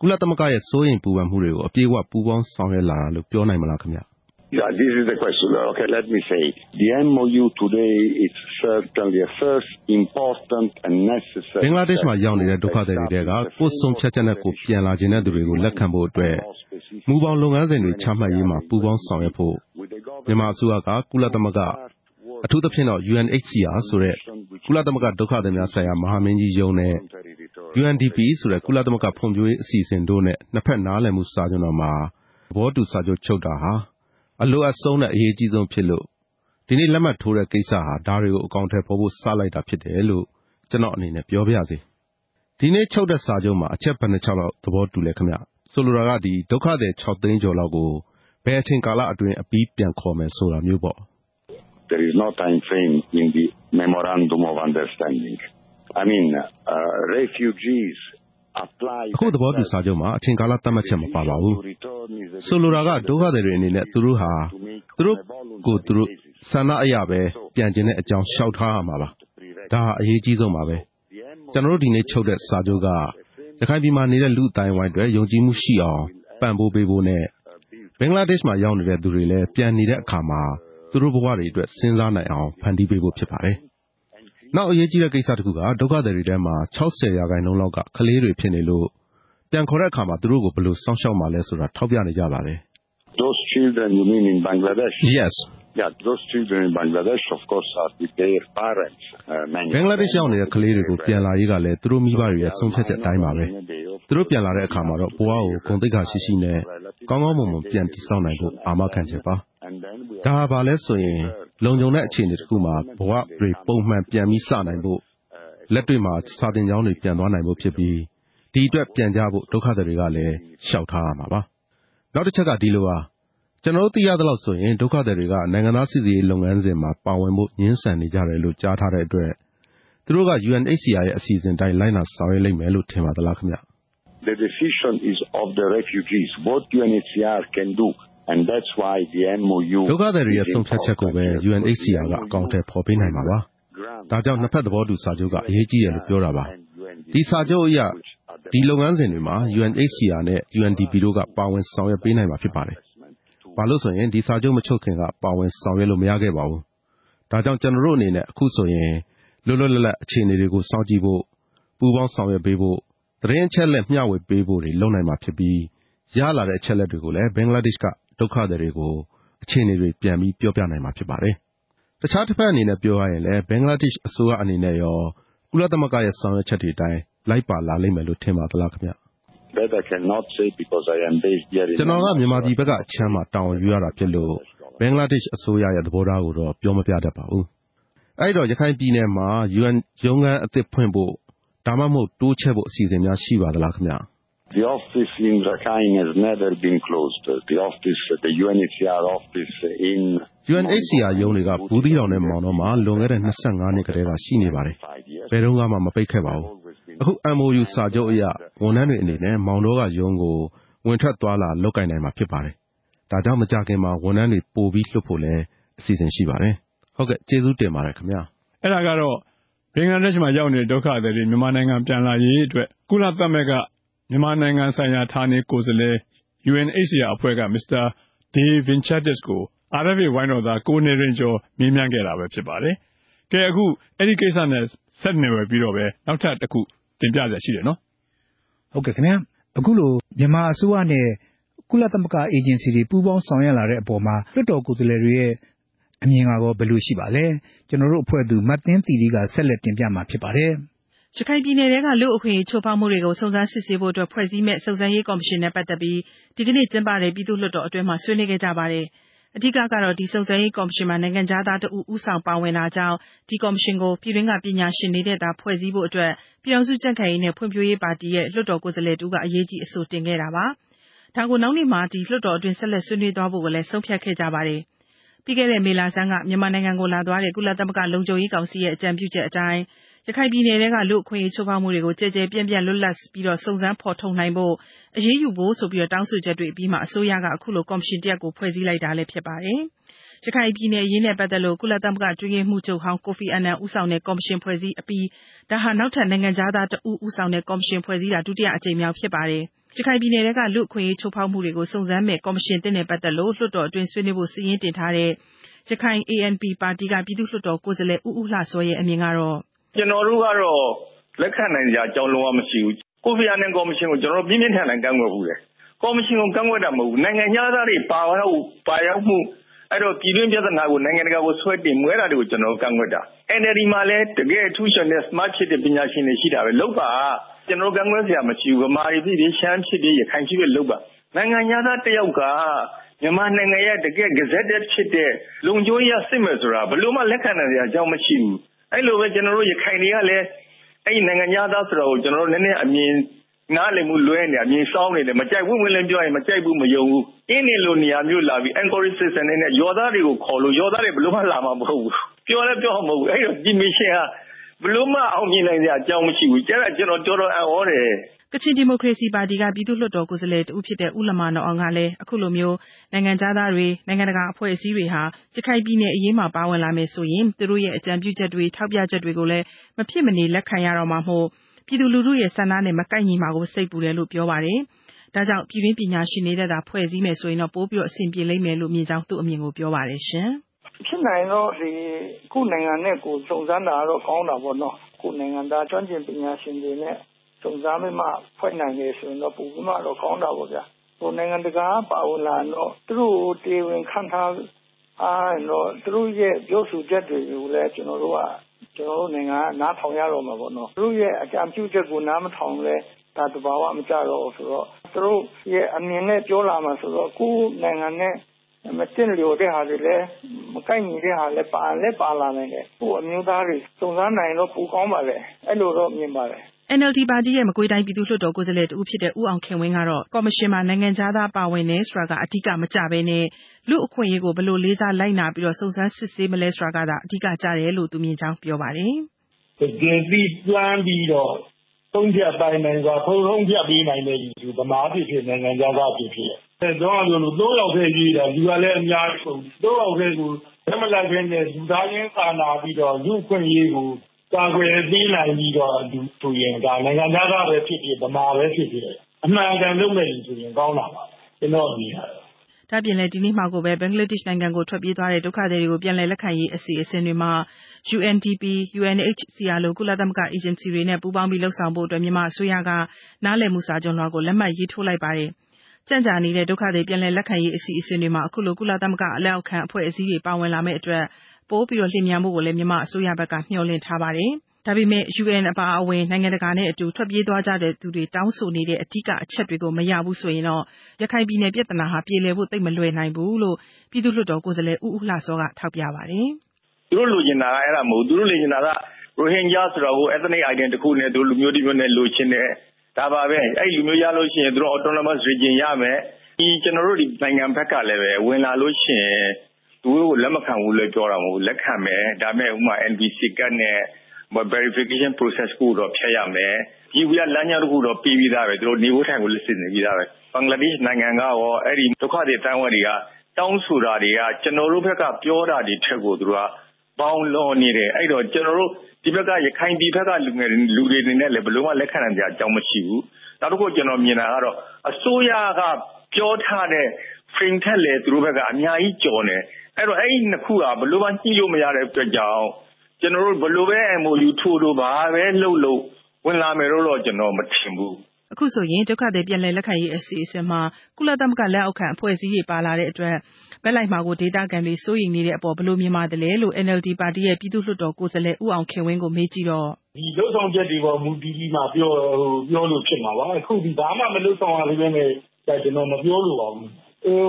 ကုလသမဂ္ဂရဲ့စိုးရိမ်ပူပန်မှုတွေကိုအပြည့်အဝပူးပေါင်းဆောင်ရွက်လာတာလို့ပြောနိုင်မလားခင်ဗျ Yeah, this is the question. Okay, let me say. The MOU today is certainly a first important and necessary ဘင်္ဂလားဒေ့ရှ်မှာရောက်နေတဲ့ဒုက္ခသည်တွေတဲကကိုယ်ဆုံးဖြတ်ချက်နဲ့ကိုယ်ပြန်လာခြင်းတဲ့သူတွေကိုလက်ခံဖို့အတွက်မူပေါင်းလုပ်ငန်းစဉ်တွေချမှတ်ရေးမှာပူးပေါင်းဆောင်ရွက်ဖို့မြန်မာအစိုးရကကုလသမဂ္ဂအထူးသဖြင့်တော့ UNHCR ဆိုတဲ့ကုလသမဂ္ဂဒုက္ခသည်များဆိုင်ရာမဟာမင်းကြီးရုံးနဲ့ UNDP ဆိုတဲ့ကုလသမဂ္ဂဖွံ့ဖြိုးရေးအစီအစဉ်တို့နဲ့နှစ်ဖက်နားလည်မှုစာချုပ်တော်မှာသဘောတူစာချုပ်ချုပ်တာဟာ အလိုအပ်ဆုံးနဲ့ အရေးကြီးဆုံးဖြစ်လို့ ဒီနေ့လက်မှတ်ထိုးတဲ့ကိစ္စဟာ ဒါတွေကို အကောင့်ထဲပေါ်ဖို့ စလိုက်တာဖြစ်တယ်လို့ ကျွန်တော်အနေနဲ့ ပြောပြစေ ဒီနေ့ချုပ်တဲ့စာချုပ်မှာ အချက် ဘယ်နှချက်လောက် သဘောတူလဲခင်ဗျ ဆိုလိုတာကဒီဒုက္ခသည်6သိန်းကျော်လောက်ကို ဘယ်အချိန်ကာလအတွင်း အပြီးပြန်ခေါ်မယ်ဆိုတာမျိုးပေါ့ There is no time frame in the memorandum of understanding. I mean, uh, refugees apply အခုသဘောတူစာချုပ်မှာ အချိန်ကာလသတ်မှတ်ချက် မပါပါဘူး ဆိုလိုတာက ဒုက္ခသည်တွေအနေနဲ့ သူတို့ဟာ သူတို့ကိုသူတို့ ဆန္ဒအရပဲ ပြန်ကျင်တဲ့အကြောင်း လျှောက်ထားရမှာပါ ဒါဟာ အရေးကြီးဆုံးပါပဲ ကျွန်တော်တို့ ဒီနေ့ချုပ်တဲ့စာချုပ်က ရခိုင်ပြည်မှာနေတဲ့ လူအတိုင်းဝိုင်းအတွက် ယုံကြည်မှုရှိအောင် ပံ့ပိုးပေးဖို့နဲ့ ဘင်္ဂလားဒေ့ရှ်မှာ ရောက်နေတဲ့သူတွေလည်း ပြန်နေတဲ့အခါမှာ သူတို့ဘဝတွေအတွက် စဉ်းစားနိုင်အောင် ဖန်တီးပေးဖို့ ဖြစ်ပါတယ် နောက်အရေးကြီးတဲ့ကိစ္စတစ်ခုက ဒုက္ခသည်တွေထဲမှာ60ရာခိုင်နှုန်းလောက်က ကလေးတွေဖြစ်နေလို့ ပြန်ခေါ်တဲ့အခါမှာ သူတို့ကို ဘယ်လိုစောင့်ရှောက်မှာလဲဆိုတာ ထောက်ပြနေကြပါတယ် Those children you mean in Bangladesh? Yes Yeah, those children in Bangladesh of course are with their parents. Uh, many ဘင်္ဂလားဒေ့ရှ်ရောက်နေတဲ့ ကလေးတွေကို ပြန်လာရေးကလည်း သူတို့မိဘတွေရဲ့ ဆုံးဖြတ်ချက်အတိုင်းပါပဲ သူတို့ပြန်လာတဲ့အခါမှာတော့ ဘဝကို ဂုဏ်သိက္ခာရှိရှိနဲ့ ကောင်းကောင်းမွန်မွန် ပြန်တည်ဆောက်နိုင်ဖို့ အာမခံချက်ပါ ဒါဟာဘာလဲဆိုရင် လုံခြုံတဲ့အခြေအနေတစ်ခုမှာ ဘဝတွေပုံမှန်ပြန်ပြီးစနိုင်ဖို့ လက်တွေ့မှာ စာသင်ကျောင်းတွေ ပြန်သွားနိုင်ဖို့ဖြစ်ပြီး ဒီအတွက်ပြန်ကြဖို့ ဒုက္ခသည်တွေကလည်းရှောက်ထားရမှာပါ နောက်တစ်ချက်က ဒီလိုပါ ကျွန်တော်တို့သိရသလောက်ဆိုရင် ဒုက္ခသည်တွေက နိုင်ငံသားစီစီရေးလုပ်ငန်းစဉ်မှာ ပါဝင်ဖို့ညှင်းဆန်နေကြတယ်လို့ ကြားထားတဲ့အတွက် သူတို့က UNHCR ရဲ့အစီအစဉ်တိုင်း လိုက်နာဆောင်ရွက်လိမ့်မယ်လို့ ထင်ပါသလားခင်ဗျ The decision is of the refugees. What UNHCR can do and that's why the MOU ဒုက္ခသည်တွေရဲ့ ဆုံးဖြတ်ချက်ကိုပဲ UNHCR က အကောင့်ထဲပေါ်ပေးနိုင်မှာပါ ဒါကြောင့် နှစ်ဖက်သဘောတူစာချုပ်က အရေးကြီးတယ်လို့ ပြောတာပါ ဒီစာချုပ်အရ ဒီလုပ်ငန်းစဉ်တွေမှာ UNHCR နဲ့ UNDP တို့က ပါဝင်ဆောင်ရွက်ပေးနိုင်မှာ ဖြစ်ပါတယ် ဘာလို့ဆိုရင် ဒီစာချုပ်မချုပ်ခင်က ပါဝင်ဆောင်ရွက်လို့ မရခဲ့ပါဘူး ဒါကြောင့် ကျွန်တော်တို့အနေနဲ့ အခုဆိုရင် လွတ်လွတ်လပ်လပ် အခြေအနေတွေကို စောင့်ကြည့်ဖို့ ပူးပေါင်းဆောင်ရွက်ပေးဖို့ သတင်းအချက်လက် မျှဝေပေးဖို့တွေ လုပ်နိုင်မှာဖြစ်ပြီး ရလာတဲ့အချက်လက်တွေကိုလည်း ဘင်္ဂလားဒေ့ရှ်က ဒုက္ခသည်တွေကို အခြေအနေတွေ ပြန်ပြီးပြောပြနိုင်မှာ ဖြစ်ပါတယ် တခြားတစ်ဖက်အနေနဲ့ ပြောရရင်လည်း ဘင်္ဂလားဒေ့ရှ်အစိုးရအနေနဲ့ရော ကုလသမဂ္ဂရဲ့ ဆောင်ရွက်ချက်တွေအတိုင်း လိုက်ပါလာလိမ့်မယ်လို့ ထင်ပါသလားခင်ဗျ That I cannot say because I am based here in ကျွန်တော်က မြန်မာပြည်ဘက်ကအချမ်းမှာ တာဝန်ယူရတာဖြစ်လို့ ဘင်္ဂလားဒေ့ရှ်အစိုးရရဲ့ သဘောထားကိုတော့ ပြောမပြတတ်ပါဘူး အဲ့တော့ ရခိုင်ပြည်နယ်မှာ UN ရုံးခန်းအသစ်ဖွင့်ဖို့ ဒါမှမဟုတ် တိုးချဲ့ဖို့ အစီအစဉ်များ ရှိပါသလားခင်ဗျ The office in Rakhine has never been closed. The office, the UNHCR office in UNHCR ရုံးတွေကဘူးသီးတောင်နဲ့မောင်တော်မှာလွန်ခဲ့တဲ့25နှစ်ကတည်းကရှိနေပါတယ်။ဘယ်တော့မှမပိတ်ခဲ့ပါဘူး။အခု MOU စာချုပ်အရဝန်ထမ်းတွေအနေနဲ့မောင်တော်ကရုံးကိုဝင်ထွက်သွားလာလုပ်ကိုင်နိုင်မှာဖြစ်ပါတယ်။ဒါကြောင့်မကြခင်မှာဝန်ထမ်းတွေပို့ပြီးလွှတ်ဖို့လည်းအစီအစဉ်ရှိပါတယ်။ဟုတ်ကဲ့ကျေးဇူးတင်ပါတယ်ခင်ဗျာအဲ့ဒါကတော့ဘင်္ဂလားဒေ့ရှ်မှာရောက်နေတဲ့ဒုက္ခသည်တွေမြန်မာနိုင်ငံပြန်လာရေးအတွက်ကုလသမဂ္ဂ မြန်မာနိုင်ငံဆိုင်ရာ ဌာနေကိုယ်စားလှယ် UNHCR အဖွဲ့က Mr. Dave Vincentis ကို RFA ဝိုင်းတော်သား ကိုနေရင်ကျော် မေးမြန်းခဲ့တာပဲ ဖြစ်ပါတယ်။ကဲ အခု အဲ့ဒီကိစ္စနဲ့ ဆက်နွယ်ပြီးတော့ပဲ နောက်ထပ်တစ်ခု တင်ပြရရှိတယ်နော် ဟုတ်ကဲ့ခင်ဗျာအခုလို မြန်မာအစိုးရနဲ့ ကုလသမဂ္ဂ အေဂျင်စီတွေ ပူးပေါင်းဆောင်ရွက်လာတဲ့အပေါ်မှာ လွှတ်တော်ကိုယ်စားလှယ်တွေရဲ့ အမြင်ကတော့ဘယ်လိုရှိပါလဲ ကျွန်တော်တို့အဖွဲ့သူမတ်သင်းတီတီကဆက်လက်တင်ပြမှာ ဖြစ်ပါတယ် ရခိုင်ပြည်နယ်ထဲက လူ့အခွင့်အရေး ချိုးဖောက်မှုတွေကို စုံစမ်းစစ်ဆေးဖို့အတွက် ဖွဲ့စည်းမဲ့စုံစမ်းရေးကော်မရှင်နဲ့ ပတ်သက်ပြီး ဒီကနေ့ ကျင်းပတဲ့ ပြည်သူ့လွှတ်တော်အတွင်းမှာ ဆွေးနွေးခဲ့ကြပါတယ်။အဓိကကတော့ ဒီစုံစမ်းရေးကော်မရှင်မှာ နိုင်ငံခြားသားတဦး ဦးဆောင်ပါဝင်တာကြောင့် ဒီကော်မရှင်ကို ပြည်တွင်းက ပညာရှင်တွေနဲ့သာ ဖွဲ့စည်းဖို့အတွက် ပြည်အောင်စုကြံ့ခိုင်ရေးနဲ့ ဖွံ့ဖြိုးရေးပါတီရဲ့ လွှတ်တော်ကိုယ်စားလှယ်တူကအရေးကြီး အဆိုတင်ခဲ့တာပါ။ဒါကို နောက်နေ့မှာ ဒီလွှတ်တော်အတွင်း ဆက်လက်ဆွေးနွေးသွားဖို့လည်း ဆုံးဖြတ်ခဲ့ကြပါတယ်။ပြီးခဲ့တဲ့ မေလဆန်းက မြန်မာနိုင်ငံကိုလာသွားတဲ့ ကုလသမဂ္ဂ လုံခြုံရေးကောင်စီရဲ့ အကြံပြုချက်အတိုင်း ရခိုင်ပြည်နယ်ထဲက လူ့အခွင့်အရေးချိုးဖောက်မှုတွေကိုကြဲကြဲပြန့်ပြန့် လွတ်လပ်ပြီး စုံစမ်းဖော်ထုတ်နိုင်ဖို့ အရေးယူဖို့ဆိုပြီး တောင်းဆိုချက်တွေအပြီးမှာ အစိုးရက အခုလို ကော်မရှင်တရပ်ကို ဖွဲ့စည်းလိုက်တာလည်း ဖြစ်ပါတယ်။ရခိုင်ပြည်နယ်အရေးနဲ့ပတ်သက်လို့ ကုလသမဂ္ဂအတွင်းရေးမှူးချုပ်ဟောင်း ကိုဖီအာနန်ဦးဆောင်တဲ့ ကော်မရှင်ဖွဲ့စည်းအပြီး ဒါဟာ နောက်ထပ် နိုင်ငံခြားသားတဦး ဦးဆောင်တဲ့ ကော်မရှင်ဖွဲ့စည်းတာ ဒုတိယအကြိမ်မြောက် ဖြစ်ပါတယ်။ရခိုင်ပြည်နယ်ထဲက လူ့အခွင့်အရေးချိုးဖောက်မှုတွေကို စုံစမ်းမယ့် ကော်မရှင်သစ်နဲ့ပတ်သက်လို့ လွှတ်တော်အတွင်း ဆွေးနွေးဖို့ စာရင်းတင်ထားတဲ့ ရခိုင် ANP ပါတီက ပြည်သူ့လွှတ်တော်ကိုယ်စားလှယ် ဦးဦးလှစောရဲ့ အမြင်ကတော့ ကျနော်တို့ကတော့ လက်ခံနိုင်စရာအကြောင်း လုံးဝမရှိဘူး။ကိုဖီအာနန်ကော်မရှင်ကို ကျနော်တို့ ပြင်းပြင်းထန်ထန် ကန့်ကွက်ဖူးတယ်။ကော်မရှင်ကို ကန့်ကွက်တာမဟုတ်ဘူး။နိုင်ငံခြားသားတွေ ပါရောက်မှုအဲ့တော့ပြည်တွင်းပြဿနာကို နိုင်ငံတကာကို ဆွဲတင်မှု အဲ့ဒါတွေကို ကျနော်တို့ ကန့်ကွက်တာ။ NLD မှာလည်း တကယ့်အထူးအချွန်နဲ့ Smart ဖြစ်တဲ့ ပညာရှင်တွေ ရှိတာပဲ လုပ်ပါ။ကျနော်တို့ ကန့်ကွက်စရာ မရှိဘူး။ဗမာတွေဖြစ်ဖြစ် ရှမ်းဖြစ်ဖြစ် ရခိုင်ဖြစ်ဖြစ် လုပ်ပါ။နိုင်ငံခြားသားတယောက်က မြန်မာနိုင်ငံရဲ့တကယ့် Gazetted ဖြစ်တဲ့ လုံခြုံရေးအရ စစ်မယ်ဆိုတာ ဘယ်လိုမှ လက်ခံနိုင်စရာအကြောင်း မရှိဘူး။ အဲ့လိုပဲ ကျနော်တို့ ရခိုင်တွေကလည်း အဲ့နိုင်ငံခြားသားဆိုတာကို ကျနော်တို့ နည်းနည်း အမြင်နားလည်မှု လွဲနေအမြင်စောင်းနေတယ် မကြိုက်ဘူးဝင်လင်းပြောရင် မကြိုက်ဘူး မယုံဘူး အင်းနေလိုနေရာမျိုးလာပြီး encourage system နဲ့ရောသားတွေကိုခေါ်လို့ရောသားတွေ ဘယ်လိုမှ လာမှာမဟုတ်ဘူး ပြောလဲပြောမှာ မဟုတ်ဘူး အဲ့တော့ ဒီမရှင်ဟာ ဘယ်လိုမှ အောင်မြင်နိုင်စရာအကြောင်းမရှိဘူးကျဲကျွန်တော် တော်တော်အံ့ဩတယ် ကချင်ဒီမိုကရေစီပါတီက ပြည်သူ့လွှတ်တော်ကိုယ်စားလှယ်တဦးဖြစ်တဲ့ ဦးလမနော်အောင်ကလည်း အခုလိုမျိုး နိုင်ငံခြားသားတွေ နိုင်ငံတကာအဖွဲ့အစည်းတွေဟာ ရခိုင်ပြည်နယ်အရေးမှာ ပါဝင်လာမယ်ဆိုရင် သူတို့ရဲ့ အကြံပြုချက်တွေ ထောက်ပြချက်တွေကိုလည်း မဖြစ်မနေ လက်ခံရတော့မှာမို့ ပြည်သူလူထုရဲ့ ဆန္ဒနဲ့ မကိုက်ညီမှာကို စိတ်ပူတယ်လို့ ပြောပါတယ်။ဒါကြောင့် ပြည်တွင်းပညာရှင်တွေသာ ဖွဲ့စည်းမယ်ဆိုရင်တော့ ပိုပြီးအဆင်ပြေလိမ့်မယ်လို့ မြင်ကြောင်း သူ့အမြင်ကို ပြောပါတယ်ရှင်။ ဖြစ်နိုင်တော့ဒီခုနိုင်ငံနဲ့ကိုစုံစမ်းတာတော့ ကောင်းတာပေါ့နော်။ခုနိုင်ငံသား ကျွမ်းကျင်ပညာရှင်တွေနဲ့ စုံစမ်းပြီးမှ ဖွဲ့နိုင်တယ်ဆိုရင်တော့ ပိုပြီးမှတော့ ကောင်းတာပေါ့ဗျာ။ဟိုနိုင်ငံတကာပါဝင်လာတော့ သူတို့တေဝင်ခံထားအားတော့ သူတို့ရဲ့ ပြောဆိုချက်တွေကိုလည်း ကျွန်တော်တို့ကကျွန်တော်တို့နိုင်ငံက နားထောင်ရတော့မှာပေါ့နော် သူတို့ရဲ့ အကြံပြုချက်ကို နားမထောင်လဲဒါတဘာဝမကြတော့ဆိုတော့ သူတို့ရဲ့အမြင်နဲ့ ပြောလာမှာဆိုတော့ ကိုယ်နိုင်ငံနဲ့ မတင်လျော်တဲ့ဟာတွေလည်းမကိုက်ညီတဲ့ဟာလည်းပါလည်းပါလာနိုင်တယ်ကိုယ်အမျိုးသားတွေစုံစမ်းနိုင်တော့ပူကောင်းပါလေအဲ့လိုတော့မြင်ပါတယ် NLD ပါတီရဲ့မကွေးတိုင်းပြည်သူ့လွှတ်တော်ကိုယ်စားလှယ်တဦးဖြစ်တဲ့ဦးအောင်ခင်ဝင်းကတော့ကော်မရှင်မှာနိုင်ငံခြားသားပါဝင်တယ်ဆိုတာကအဓိကမကျဘဲနဲ့လူ့အခွင့်အရေးကိုဘယ်လိုလေးစားလိုက်နာပြီးစုံစမ်းစစ်ဆေးမလဲဆိုတာကသာအဓိကကျတယ်လို့သူမြင်ကြောင်းပြောပါတယ်။“တကယ်သိကျွမ်းပြီးတော့ဆုံးဖြတ်ပိုင်နိုင်စွာဆုံးဖြတ်ပေးနိုင်တဲ့လူဗမာဖြစ်ဖြစ်နိုင်ငံခြားသားဖြစ်ဖြစ်။ တုန်းကလိုသုံးယောက်ထဲရွေးတာ လူကလည်း အများကြီးမဟုတ်ဘူး။သုံးယောက်ထဲကို ဘက်မလိုက်ဘဲနဲ့ လူသားချင်းစာနာပြီးတော့ လူ့အခွင့်အရေးကို ကာကွယ်ပေးနိုင်ပြီးတော့ ဆိုရင် ဒါ နိုင်ငံခြားသားပဲဖြစ်ဖြစ် ဗမာပဲဖြစ်ဖြစ် အမှန်အကန်လုပ်မယ့်လူဆိုရင် ကောင်းတာပါပဲ။ကျနော့်အမြင်ကတော့။ဒါ့အပြင်လည်း ဒီနေ့မှာကိုပဲ ဘင်္ဂလားဒေ့ရှ်နိုင်ငံကို ထွက်ပြေးသွားတဲ့ ဒုက္ခသည်တွေကို ပြန်လည်လက်ခံရေး အစီအစဉ်တွေမှာ UNDP, UNHCR လို ကုလသမဂ္ဂအေဂျင်စီတွေနဲ့ ပူးပေါင်းပြီး လုပ်ဆောင်ဖို့မြန်မာအစိုးရက နားလည်မှုစာချွန်လွှာကို လက်မှတ်ရေးထိုးလိုက်ပါတယ်။ ကြန့်ကြာနေတဲ့ ဒုက္ခသည် ပြန်လည်လက်ခံရေး အစီအစဉ်တွေမှာ အခုလို ကုလသမဂ္ဂ လက်အောက်ခံ အဖွဲ့အစည်းတွေ ပါဝင်လာမယ့်အတွက် ပိုပြီး လျင်မြန်ဖို့ကိုလည်း မြန်မာအစိုးရဘက်က မျှော်လင့်ထားပါတယ်။ဒါပေမဲ့ UN အပါအဝင် နိုင်ငံတကာနဲ့အတူ ထွက်ပြေးသွားကြတဲ့သူတွေ တောင်းဆိုနေတဲ့ အဓိကအချက်တွေကို မရဘူးဆိုရင်တော့ ရခိုင်ပြည်နယ် ပြဿနာဟာ ပြေလည်ဖို့ သိပ်မလွယ်နိုင်ဘူးလို့ ပြည်သူ့လွှတ်တော်ကိုယ်စားလှယ် ဦးဦးလှစောက ထောက်ပြပါတယ်။“သူတို့လိုချင်တာက အဲ့ဒါမဟုတ်ဘူး။သူတို့လိုချင်တာက ရိုဟင်ဂျာဆိုတာကို ethnic identity တခုအနေနဲ့သူတို့လူမျိုးတမျိုးနဲ့ လိုချင်တယ်။ ဒါပါပဲ။အဲ့ဒီလူမျိုးရလို့ရှိရင် သူတို့ autonomous region ရမယ်။ဒီကျွန်တော်တို့ဒီနိုင်ငံဘက်ကလည်းပဲဝင်လာလို့ရှိရင် သူတို့ကို လက်မခံဘူးလို့ ပြောတာမဟုတ်ဘူး။လက်ခံမယ်။ဒါပေမဲ့ဥပမာ NVC ကတ်နဲ့ verification process ကိုတော့ ဖြတ်ရမယ်။ဒီဝရလမ်းကြောင်းတစ်ခုတော့ပြီးပြီးသားပဲ သူတို့ နေဖို့ထိုင်ဖို့လက်စစ်နေပြီးသားပဲ။ဘင်္ဂလားဒေ့ရှ်နိုင်ငံကရော အဲ့ဒီဒုက္ခတွေတန်းဝဲတွေက တောင်းဆိုတာတွေက ကျွန်တော်တို့ဘက်က ပြောတာတွေထက်ကို သူတို့ကပေါင်းလွန်နေတယ် အဲ့တော့ ကျွန်တော်တို့ ဒီဘက်က ရခိုင်ပြည်ဘက်က လူငယ်လူတွေနေနဲ့လည်း ဘယ်လိုမှ လက်ခံနိုင်ကြအကြောင်း မရှိဘူး နောက်တစ်ခု ကျွန်တော်မြင်တာကတော့ အစိုးရက ပြောထားတဲ့ frame ထက်လည်း သူတို့ဘက်က အများကြီးကြော်နေအဲ့တော့ အဲ့ဒီနှစ်ခုက ဘယ်လိုမှ ညှိလို့မရတဲ့အတွက်ကြောင့် ကျွန်တော်တို့ ဘယ်လိုပဲ MOU ထိုးလို့ဘာပဲလုပ်လို့ဝင်လာမယ်လို့တော့ ကျွန်တော် မထင်ဘူး အခုဆိုရင် ဒုက္ခသည်ပြန်လည်လက်ခံရေးအစီအစဉ်မှာ ကုလသမဂ္ဂလက်အောက်ခံအဖွဲ့အစည်းတွေ ပါလာတဲ့အတွက် ဘက်လိုက်မှာကို ဒေသခံတွေ စိုးရိမ်နေတဲ့အပေါ် ဘယ်လိုမြင်ပါတယ်လဲလို့ NLD ပါတီရဲ့ ပြည်သူ့လွှတ်တော်ကိုယ်စားလှယ် ဦးအောင်ခင်ဝင်းကို မေးကြည့်တော့ ဒီလုံဆောင်ချက်တွေပေါ် မူတည်ပြီးမှ ပြောဟိုပြောလို့ဖြစ်မှာပါ အခုဒီဘာမှ မလုံဆောင်ရသေးပဲနဲ့ ကျွန်တော်မပြောလို့ပါဘူးဟို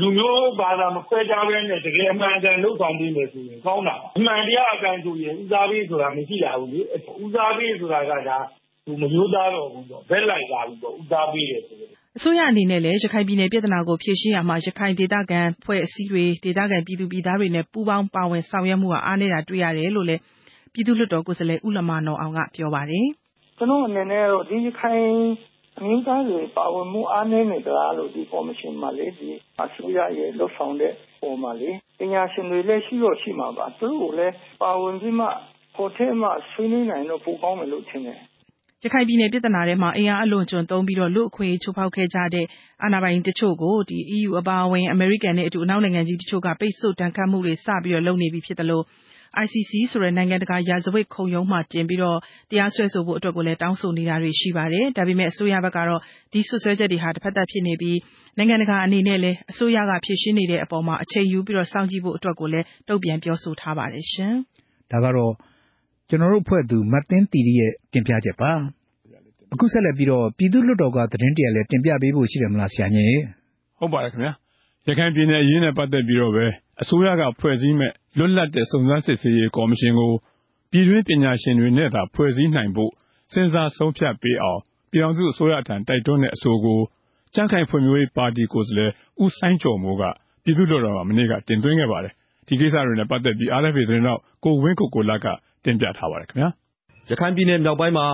လူမျိုးဘာသာ မခွဲခြားဘဲနဲ့ တကယ်အမှန်ကန်လှုပ်ဆောင်ပေးမယ်ဆိုရင် ကောင်းတာအမှန်တရားအကန်ဆိုရင် ဦးစားပေးဆိုတာ မရှိလာဘူးလေ ဦးစားပေးဆိုတာကဒါဟိုမမျိုးသားတော့ဘူးပေါ့ ဘက်လိုက်လာဘူးပေါ့ ဦးစားပေးတယ်ဆို အစိုးရအနေနဲ့လည်း ရခိုင်ပြည်နယ်ပြဿနာကို ဖြေရှင်းရမှာ ရခိုင်ဒေသခံဖွဲ့အစည်းတွေ ဒေသခံပြည်သူပြည်သားတွေနဲ့ ပူးပေါင်းပါဝင်ဆောင်ရွက်မှုဟာ အားနည်းတာတွေ့ရတယ်လို့လည်း ပြည်သူ့လွှတ်တော်ကိုယ်စားလှယ် ဦးလမနော်အောင်က ပြောပါတယ်။“ကျနော့်အနေနဲ့တော့ ဒီရခိုင်အမျိုးသားတွေ ပါဝင်မှု အားနည်းနေသလားလို့ ဒီကော်မရှင်မှာလေအစိုးရရဲ့ လုပ်ဆောင်တဲ့အပေါ်မှာလေပညာရှင်တွေလည်း ရှိတော့ရှိမှာပါ။သူတို့ကိုလည်း ပါဝင်ပြီးမှဖော်ထုတ်မှ ဆွေးနွေးနိုင်ရင်တော့ ပိုကောင်းမယ်လို့ ထင်တယ် ရခိုင်ပြည်နယ်ပြဿနာထဲမှာ အင်အားအလွန်အကျွံသုံးပြီး လူ့အခွင့်အရေး ချိုးဖောက်ခဲ့ကြတဲ့ အာဏာပိုင်တချို့ကို EU အပါအဝင် အမေရိကန်နဲ့အတူ အနောက်နိုင်ငံကြီးတချို့က ပိတ်ဆို့ဒဏ်ခတ်မှုတွေ စပြီးလုပ်နေပြီဖြစ်သလို ICC ဆိုတဲ့ နိုင်ငံတကာ ရာဇဝတ်ခုံရုံးမှာတင်ပြီး တရားစွဲဆိုဖို့အတွက်ကိုလည်း တောင်းဆိုနေတာတွေ ရှိပါတယ်။ဒါပေမဲ့ အစိုးရဘက်ကတော့ ဒီစွပ်စွဲချက်တွေဟာ တဖက်သတ်ဖြစ်နေပြီး နိုင်ငံတကာအနေနဲ့လည်း အစိုးရက ဖြေရှင်းနေတဲ့အပေါ်မှာအချိန်ယူပြီး စောင့်ကြည့်ဖို့အတွက်ကိုလည်း တုံ့ပြန်ပြောဆိုထားပါတယ်။ဒါကတော့ ကျနော်တို့အဖွဲ့သူ မသင်းသီရိရဲ့ တင်ပြချက်ပါ။အခုဆက်လက်ပြီးပြည်သူ့လွှတ်တော်က သတင်းတရပ်လည်း တင်ပြပေးဖို့ ရှိတယ်မလားဆရာညင်။ဟုတ်ပါတယ်ခင်ဗျာ။ရခိုင်ပြည်နယ်အရေးနဲ့ ပတ်သက်ပြီးတော့ပဲ အစိုးရက ဖွဲ့စည်းမယ့် လွတ်လပ်တဲ့ စုံစမ်းစစ်ဆေးရေးကော်မရှင်ကို ပြည်တွင်းပညာရှင်တွေနဲ့သာ ဖွဲ့စည်းနိုင်ဖို့ စဉ်းစားဆုံးဖြတ်ပေးအောင် ပြည်ထောင်စုအစိုးရထံ တိုက်တွန်းတဲ့အဆိုကို ကြံ့ခိုင်ဖွံ့ဖြိုးရေးပါတီ ကိုယ်စားလှယ် ဦးစိုင်းကျော်မိုးက ပြည်သူ့လွှတ်တော်မှာ မနေ့က တင်သွင်းခဲ့ပါတယ်။ဒီကိစ္စတွေနဲ့ ပတ်သက်ပြီး RFA သတင်းထောက် ကိုဝင်းကိုကိုလတ်က တင်ပြထားပါတယ်ခင်ဗျာ။ရခိုင်ပြည်နယ်မြောက်ပိုင်းမှာ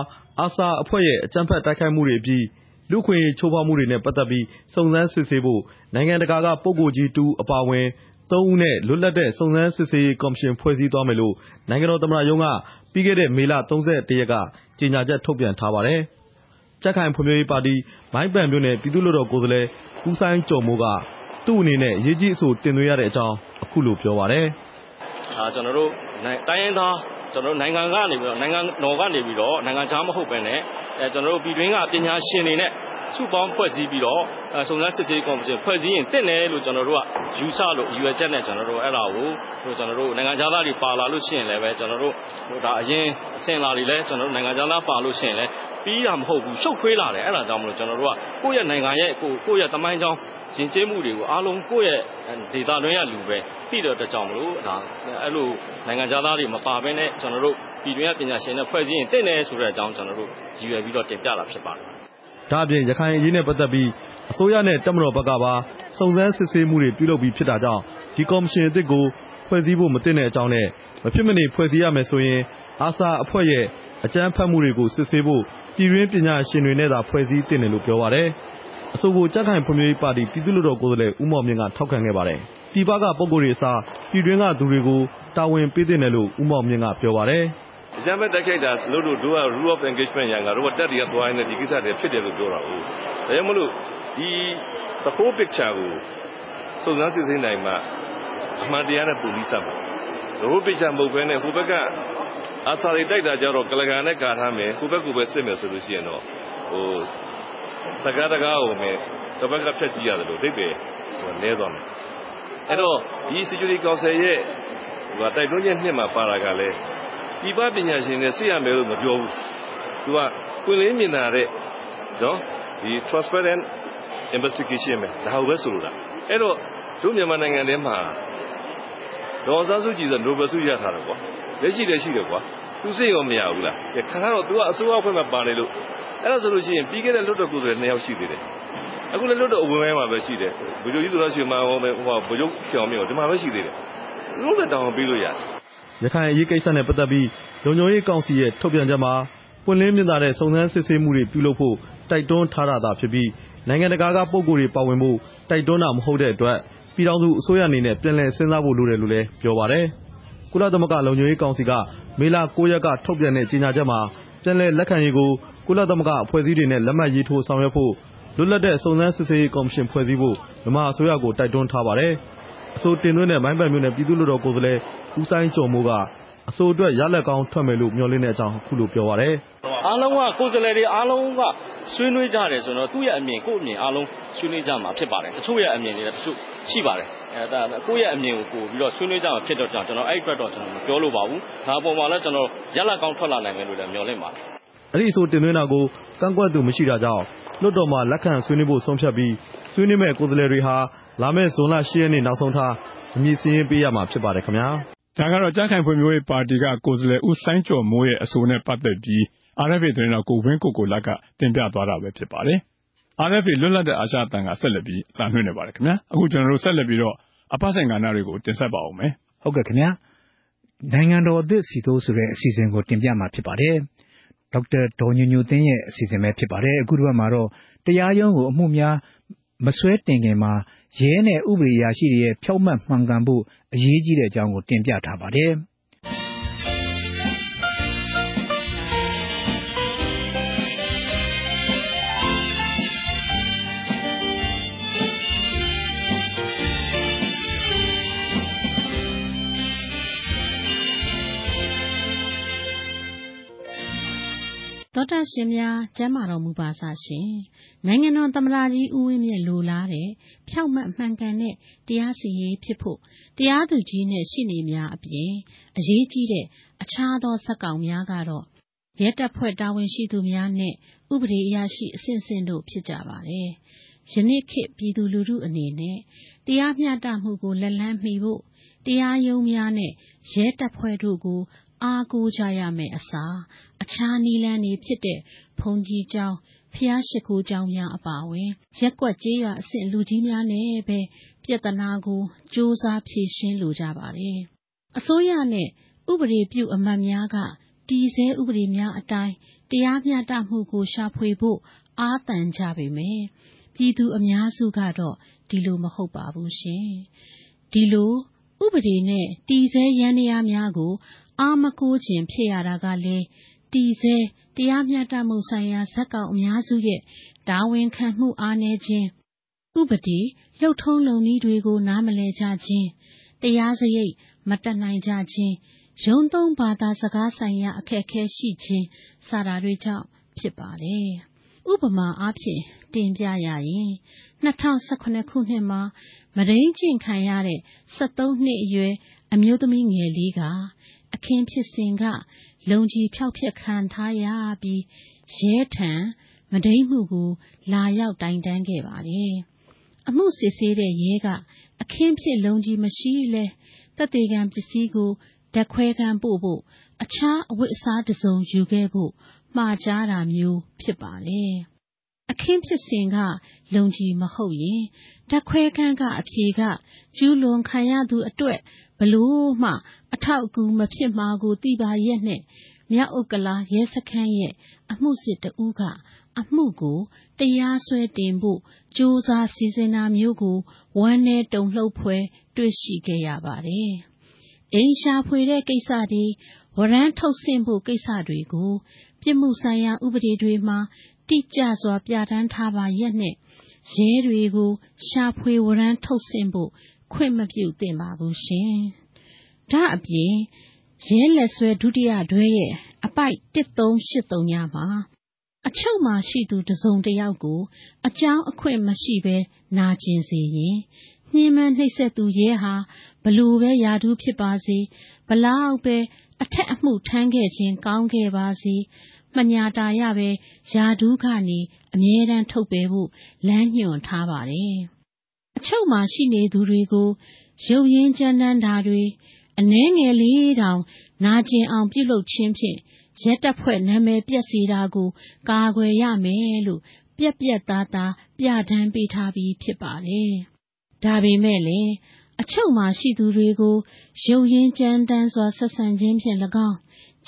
ARSA အဖွဲ့ရဲ့ အကြမ်းဖက်တိုက်ခိုက်မှုတွေအပြီး လူ့အခွင့်အရေးချိုးဖောက်မှုတွေနဲ့ ပတ်သက်ပြီး စုံစမ်းစစ်ဆေးဖို့ နိုင်ငံတကာက ပုဂ္ဂိုလ်ကြီးတဦးအပါအဝင်၃ဦးနဲ့ လွတ်လပ်တဲ့ စုံစမ်းစစ်ဆေးရေးကော်မရှင် ဖွဲ့စည်းသွားမယ်လို့ နိုင်ငံတော်သမ္မတရုံးက ပြီးခဲ့တဲ့ မေလ ၃၁ ရက်က ကြေညာချက်ထုတ်ပြန်ထားပါတယ်။ကြံ့ခိုင်ဖွံ့ဖြိုးရေးပါတီ မိုင်းပန်မြို့နယ် ပြည်သူ့လွှတ်တော်ကိုယ်စားလှယ် ဦးစိုင်းကျော်မိုးက သူ့အနေနဲ့ အရေးကြီးအဆို တင်သွင်းရတဲ့အကြောင်း အခုလိုပြောပါတယ်။ကျနော်တို့ တိုင်းရင်းသား နိုင်ငံကနေပြီးတော့နိုင်ငံတော်ကနေပြီးတော့နိုင်ငံခြားမဟုတ်ဘဲနဲ့ကျနော်တို့ပြည်တွင်းကပညာရှင်တွေနဲ့စုပေါင်းဖွဲ့စည်းပြီးတော့စုံစမ်းစစ်ဆေးရေးကော်မရှင်ဖွဲ့စည်းရင်သင့်တယ်လို့ကျနော်တို့ကယူဆလို့ရည်ရွယ်ချက်နဲ့ကျနော်တို့အဲဒါကိုကျနော်တို့နိုင်ငံခြားသားတွေပါလာလို့ရှိရင်လည်းပဲကျနော်တို့ဒါအရင်အစဉ်အလာတွေလည်းကျနော်တို့နိုင်ငံခြားသားပါလို့ရှိရင်လည်းပြီးတာမဟုတ်ဘူးရှုပ်ထွေးလာတယ်အဲဒါကြောင့်မလို့ကျနော်တို့ကကိုယ့်ရဲ့နိုင်ငံရဲ့ကိုယ့်ရဲ့သမိုင်းကြောင်း ယဉ်ကျေးမှုတွေကို အားလုံး ကိုယ့်ရဲ့ဒေသတွင်းကလူပဲ သိတဲ့အတွက်ကြောင့်မလို့ဒါအဲ့လို နိုင်ငံခြားသားတွေ မပါဘဲနဲ့ ကျနော်တို့ ပြည်တွင်းက ပညာရှင်နဲ့ ဖွဲ့စည်းရင်တင့်တယ်ဆိုတဲ့အကြောင်း ကျွန်တော်တို့ ရည်ရွယ်ပြီးတော့ တင်ပြတာဖြစ်ပါတယ်။ဒါအပြင် ရခိုင်အရေးနဲ့ပတ်သက်ပြီး အစိုးရနဲ့ တပ်မတော်ဘက်ကပါ စုံစမ်းစစ်ဆေးမှုတွေ ပြုလုပ်ပြီးဖြစ်တာကြောင့် ဒီကော်မရှင်အသစ်ကို ဖွဲ့စည်းဖို့ မသင့်တဲ့အကြောင်းနဲ့ မဖြစ်မနေ ဖွဲ့စည်းရမယ်ဆိုရင်အာဆာအဖွဲ့ရဲ့ အကြမ်းဖက်မှုတွေကို စစ်ဆေးဖို့ ပြည်တွင်းပညာရှင်တွေနဲ့သာ ဖွဲ့စည်းသင့်တယ်လို့ ပြောပါတယ်။ အဆိုကို ကြက်ခိုင်ဖွံ့ဖြိုးရေးပါတီ ပြည်သူ့လွှတ်တော်ကိုယ်စားလှယ် ဦးမောင်မြင့်က ထောက်ခံခဲ့ပါတယ်။ပြည်ပက ပုဂ္ဂိုလ်တွေအစား ပြည်တွင်းကသူတွေကို တာဝန်ပေးသင့်တယ်လို့ ဦးမောင်မြင့်က ပြောပါတယ်။အကြမ်းဖက်တိုက်ခိုက်တာလို့တို့တို့က rule of engagement ရန်ကတို့ကတက်တွေကသွားရင်ဒီကိစ္စတွေဖြစ်တယ်လို့ ပြောတာဟုတ်ဒါကြောင့်မလို့ဒီ the whole picture ကို စုံစမ်းစစ်ဆေးနိုင်မှ အမှန်တရားနဲ့ပုံပြီးစမှာ the whole picture မဟုတ်ဘဲနဲ့ ဟိုဘက်ကအာစာတွေတိုက်တာကြတော့ကလကန်နဲ့ ကာထားမယ် ဟိုဘက်ကပဲ စစ်မယ်ဆိုလို့ရှိရင်တော့ ဟိုတကားတကားကိုမယ်တစ်ဘက်ကဖြတ်ကြည့်ရတယ်လို့ဒိတ်ပဲနဲသွားမယ်အဲ့တော့ဒီ security council ရဲ့ဟိုတိုက်တွန်းချက်နှစ်မှာပါတာကလည်းပြည်ပပညာရှင်တွေစစ်ရမယ်လို့မပြောဘူးသူကပွင့်လင်းမြင်သာတဲ့နော်ဒီ transparent investigation ပဲဒါဟုတ်ပဲဆိုလိုတာအဲ့တော့တို့မြန်မာနိုင်ငံထဲမှာဒေါ်စားစုကြည်ဆို Nobel ဆုရထားတယ်ကွာလက်ရှိလည်းရှိတယ်ကွာသူစိတ်ရောမရဘူးလားခါတော့ तू ကအစိုးရအဖွဲ့မှာပါနေလို့ အဲ့ဒါဆိုလို့ရှိရင်ပြီးခဲ့တဲ့လွတ်တော်ကိုယ်စားလှယ်နှစ်ယောက်ရှိသေးတယ်အခုလည်းလွတ်တော်အဝင်ပိုင်းမှာပဲရှိတယ်ဘုရားကြီးသူတော်ရှင်မှာဟောမယ်ဟိုဘုရားဖြောင်းမြောဒီမှာပဲရှိသေးတယ်လို့လည်းတောင်းပေးလို့ရတယ်ရခိုင်အရေးကိစ္စနဲ့ပတ်သက်ပြီးလုံခြုံရေးကောင်စီရဲ့ထုတ်ပြန်ချက်မှာပွင့်လင်းမြင်သာတဲ့စုံစမ်းစစ်ဆေးမှုတွေပြုလုပ်ဖို့တိုက်တွန်းထားတာသာဖြစ်ပြီးနိုင်ငံတကာကပုဂ္ဂိုလ်တွေပါဝင်ဖို့တိုက်တွန်းတာမဟုတ်တဲ့အတွက်ပြည်ထောင်စုအစိုးရအနေနဲ့ပြန်လည်စဉ်းစားဖို့လိုတယ်လို့လည်းပြောပါတယ်။ကုလသမဂ္ဂလုံခြုံရေးကောင်စီကမေလ9ရက်ကထုတ်ပြန်တဲ့ကြေညာချက်မှာပြန်လည်လက်ခံရေးကို ကုလသမဂ္ဂအဖွဲ့အစည်းတွေနဲ့ လက်မှတ်ရေးထိုးဆောင်ရွက်ဖို့ လွတ်လပ်တဲ့ စုံစမ်းစစ်ဆေးရေးကော်မရှင်ဖွဲ့စည်းဖို့ မြန်မာအစိုးရကို တိုက်တွန်းထားပါတယ်။အဆိုတင်သွင်းတဲ့ မိုင်းပန်မြို့နယ် ပြည်သူ့လွှတ်တော်ကိုယ်စားလှယ် ဦးစိုင်းကျော်မိုးက အဆိုအတွက် ရလဒ်ကောင်းထွက်မယ်လို့ မျှော်လင့်တဲ့အကြောင်း အခုလိုပြောပါတယ်။အားလုံးက ကိုယ်စားလှယ်တွေအားလုံးက ဆွေးနွေးကြတယ်ဆိုတော့ သူ့ရဲ့အမြင် ကိုယ့်အမြင်အားလုံး ဆွေးနွေးကြမှာဖြစ်ပါတယ်။တချို့ရဲ့အမြင်တွေလည်းတချို့ရှိပါတယ်။အဲဒါကိုယ့်ရဲ့အမြင်ကိုပို့ပြီးတော့ဆွေးနွေးကြမှာဖြစ်တော့ကျွန်တော်အဲ့အတွက်တော့ ကျွန်တော်မပြောလို့ပါဘူး။ဒါအပေါ်မှာလည်းကျွန်တော်ရလဒ်ကောင်းထွက်လာနိုင်မယ်လို့လည်းမျှော်လင့်ပါတယ်။ အဲ့ဒီအဆိုတင်သွင်းတာကို ကန့်ကွက်သူမရှိတာကြောင့် လွှတ်တော်မှာ လက်ခံဆွေးနွေးဖို့ ဆုံးဖြတ်ပြီး ဆွေးနွေးမဲ့ကိုယ်စားလှယ်တွေဟာ လာမယ့် ဇွန်လ10ရက်နေ့ နောက်ဆုံးထား အမည်စာရင်းပေးရမှာဖြစ်ပါတယ်ခင်ဗျာ။ဒါကတော့ ကြံ့ခိုင်ဖွံ့ဖြိုးရေးပါတီက ကိုယ်စားလှယ် ဦးစိုင်းကျော်မိုးရဲ့ အဆိုနဲ့ပတ်သက်ပြီး RFA သတင်းတော်ကိုဝင်းကိုကိုလတ်က တင်ပြသွားတာပဲဖြစ်ပါတယ်။ RFA လွတ်လပ်တဲ့အာရှအသံက ဆက်လက်ပြီး အသံလွှင့်နေပါတယ်ခင်ဗျာ။အခုကျွန်တော်တို့ဆက်လက်ပြီးတော့ အပတ်စဉ်ကဏ္ဍတွေကို တင်ဆက်ပါဦးမယ်။ဟုတ်ကဲ့ခင်ဗျာ။နိုင်ငံတော်အသစ်စီတိုးဆိုတဲ့ အစီအစဉ်ကို တင်ပြမှာဖြစ်ပါတယ်။ ဒေါက်တာဒေါ်ညိုညိုသင်းရဲ့ အစီအစဉ်ပဲဖြစ်ပါတယ်။အခုတစ်ပတ်မှာတော့ တရားရုံးကို အမှုများမဆွဲတင်ခင်မှာ ရဲနဲ့ ဥပဒေအရာရှိတွေရဲ့ ဖြောက်မှတ်မှန်ကန်ဖို့ အရေးကြီးတဲ့အကြောင်းကို တင်ပြထားပါတယ်။ သောတာရှင်များ ကျမ်းမာတော်မူပါစရှင်နိုင်ငံတော်သမ္မတကြီးဦးဝင်းမြင့်လိုလားတဲ့ ဖြောက်မှတ်မှန်ကန်တဲ့တရားစီရင်ဖြစ်ဖို့တရားသူကြီးနဲ့ရှေ့နေများအပြင် အရေးကြီးတဲ့အခြားသောဇက်ကောင်များကတော့ ရဲတပ်ဖွဲ့တာဝန်ရှိသူများနဲ့ ဥပဒေအရာရှိအဆင့်ဆင့်တို့ဖြစ်ကြပါတယ်ယနေ့ခေတ်ပြည်သူလူထုအနေနဲ့ တရားမျှတမှုကိုလက်လန်းမီဖို့တရားရုံးများနဲ့ ရဲတပ်ဖွဲ့တို့ကို အားကိုးကြရမယ်အစား အခြားနီလန်းတွေဖြစ်တဲ့ ဘုံကြီးကျောင်းဖျားရှိခိုးကျောင်းများ အပါအဝင်ရက်ကွက်ကြေးရွာအဆင့် လူကြီးများနဲ့ပဲ ပြဿနာကိုစူးစမ်းဖြေရှင်းလိုကြပါတယ်။အစိုးရနဲ့ ဥပဒေပြုအမတ်များက တည်ဆဲဥပဒေများအတိုင်း တရားမျှတမှုကို ရှာဖွေဖို့ အားတန်ကြပေမယ့် ပြည်သူအများစုကတော့ ဒီလိုမဟုတ်ပါဘူးရှင်။ဒီလို ဥပဒေနဲ့ တည်ဆဲရန်တရားများကို အားမကိုးခြင်းဖြစ်ရတာကလည်း တည်ဆဲ တရားမျှတမှုဆိုင်ရာဇက်ကောင်အများစုရဲ့ တာဝန်ခံမှုအားနည်းခြင်း ဥပဒေလှုပ်ထုံးလုံနည်းတွေကို နားမလည်ကြခြင်း တရားစရိတ် မတက်နိုင်ကြခြင်း ရုံးသုံးဘာသာစကားဆိုင်ရာ အခက်အခဲရှိခြင်း စတာတွေကြောင့် ဖြစ်ပါတယ်။ဥပမာအားဖြင့် တင်ပြရရင်2018ခုနှစ်မှာမရင်းကျင့်ခံရတဲ့73နှစ်အရွယ် အမျိုးသမီးငယ်လေးက အခင်းဖြစ်စဉ်က လုံကြီးဖျောက်ဖျက်ခံထားရပြီးရဲထံမဒိမှုကို လာရောက်တိုင်တန်းခဲ့ပါတယ်။အမှုစစ်ဆေးတဲ့ရဲကအခင်းဖြစ်လုံကြီးမရှိလဲတက်သေးကံပစ္စည်းကိုဓာခွဲကံပို့ဖို့အခြားအဝတ်အစားတစုံယူခဲ့ဖို့မှားကြားတာမျိုးဖြစ်ပါလေ။ အခင်းဖြစ်စဉ်က လုံကြီးမဟုတ်ရင်ဓာခွဲကံကအဖြေက ကျူးလွန်ခံရသူအတွက်ဘလို့မှ အထောက်အကူမဖြစ်မှာကိုသိပါရဲ့နဲ့မြောက်ဥက္ကလာရဲစခန်းရဲ့အမှုစစ်တဦးကအမှုကိုတရားစွဲတင်ဖို့ကြိုးစားစီစဉ်တာမျိုးကိုဝမ်းနဲ့တုံလှုပ်ဖွယ်တွေ့ရှိခဲ့ရပါတယ်။အိမ်ရှာဖွေတဲ့ကိစ္စတွေဝရမ်းထုတ်ဆင့်ဖို့ကိစ္စတွေကို ပြစ်မှုဆိုင်ရာဥပဒေတွေမှာ တိကျစွာ ပြဋ္ဌာန်းထားပါရဲ့နဲ့ရဲတွေကို ရှာဖွေဝရမ်းထုတ်ဆင့်ဖို့ ခွင့်မပြုသင့်ပါဘူးရှင်။ဒါအပြင် ရဲလက်ဆွဲ ဒုတိယတွဲရဲ့ အပိုက်1383ညမှာ အချုပ်မှာရှိသူ တစုံတယောက်ကို အကြောင်းအခွင့်မရှိဘဲ နာကျင်စေရင် ညှဉ်းပန်းနှိပ်စက်သူရဲဟာဘလို့ပဲယာဒူးဖြစ်ပါစေဘလောက်ပဲ အထက်အမှုထမ်းခဲ့ခြင်း ကောင်းခဲ့ပါစေ မညာတာရပဲယာဒူးကနေ အမြဲတမ်းထုတ်ပယ်ဖို့ လမ်းညွှန်ထားပါတယ်။အချုပ်မှာရှိနေသူတွေကို ရုပ်ရင်းကြမ်းတမ်းတာတွေ အနှဲငယ်လေးတောင် နာကျင်အောင် ပြုလုပ်ခြင်းဖြင့် ရဲတပ်ဖွဲ့နာမည်ပျက်စေတာကို ကာကွယ်ရမယ်လို့ ပြက်ပြက်သားသား ပြဋ္ဌာန်းပေးထားပြီး ဖြစ်ပါတယ်။ဒါပေမဲ့လည်း အချုပ်မှာရှိသူတွေကို ရုပ်ရင်းကြမ်းတမ်းစွာ ဆက်ဆံခြင်းဖြင့်၎င်း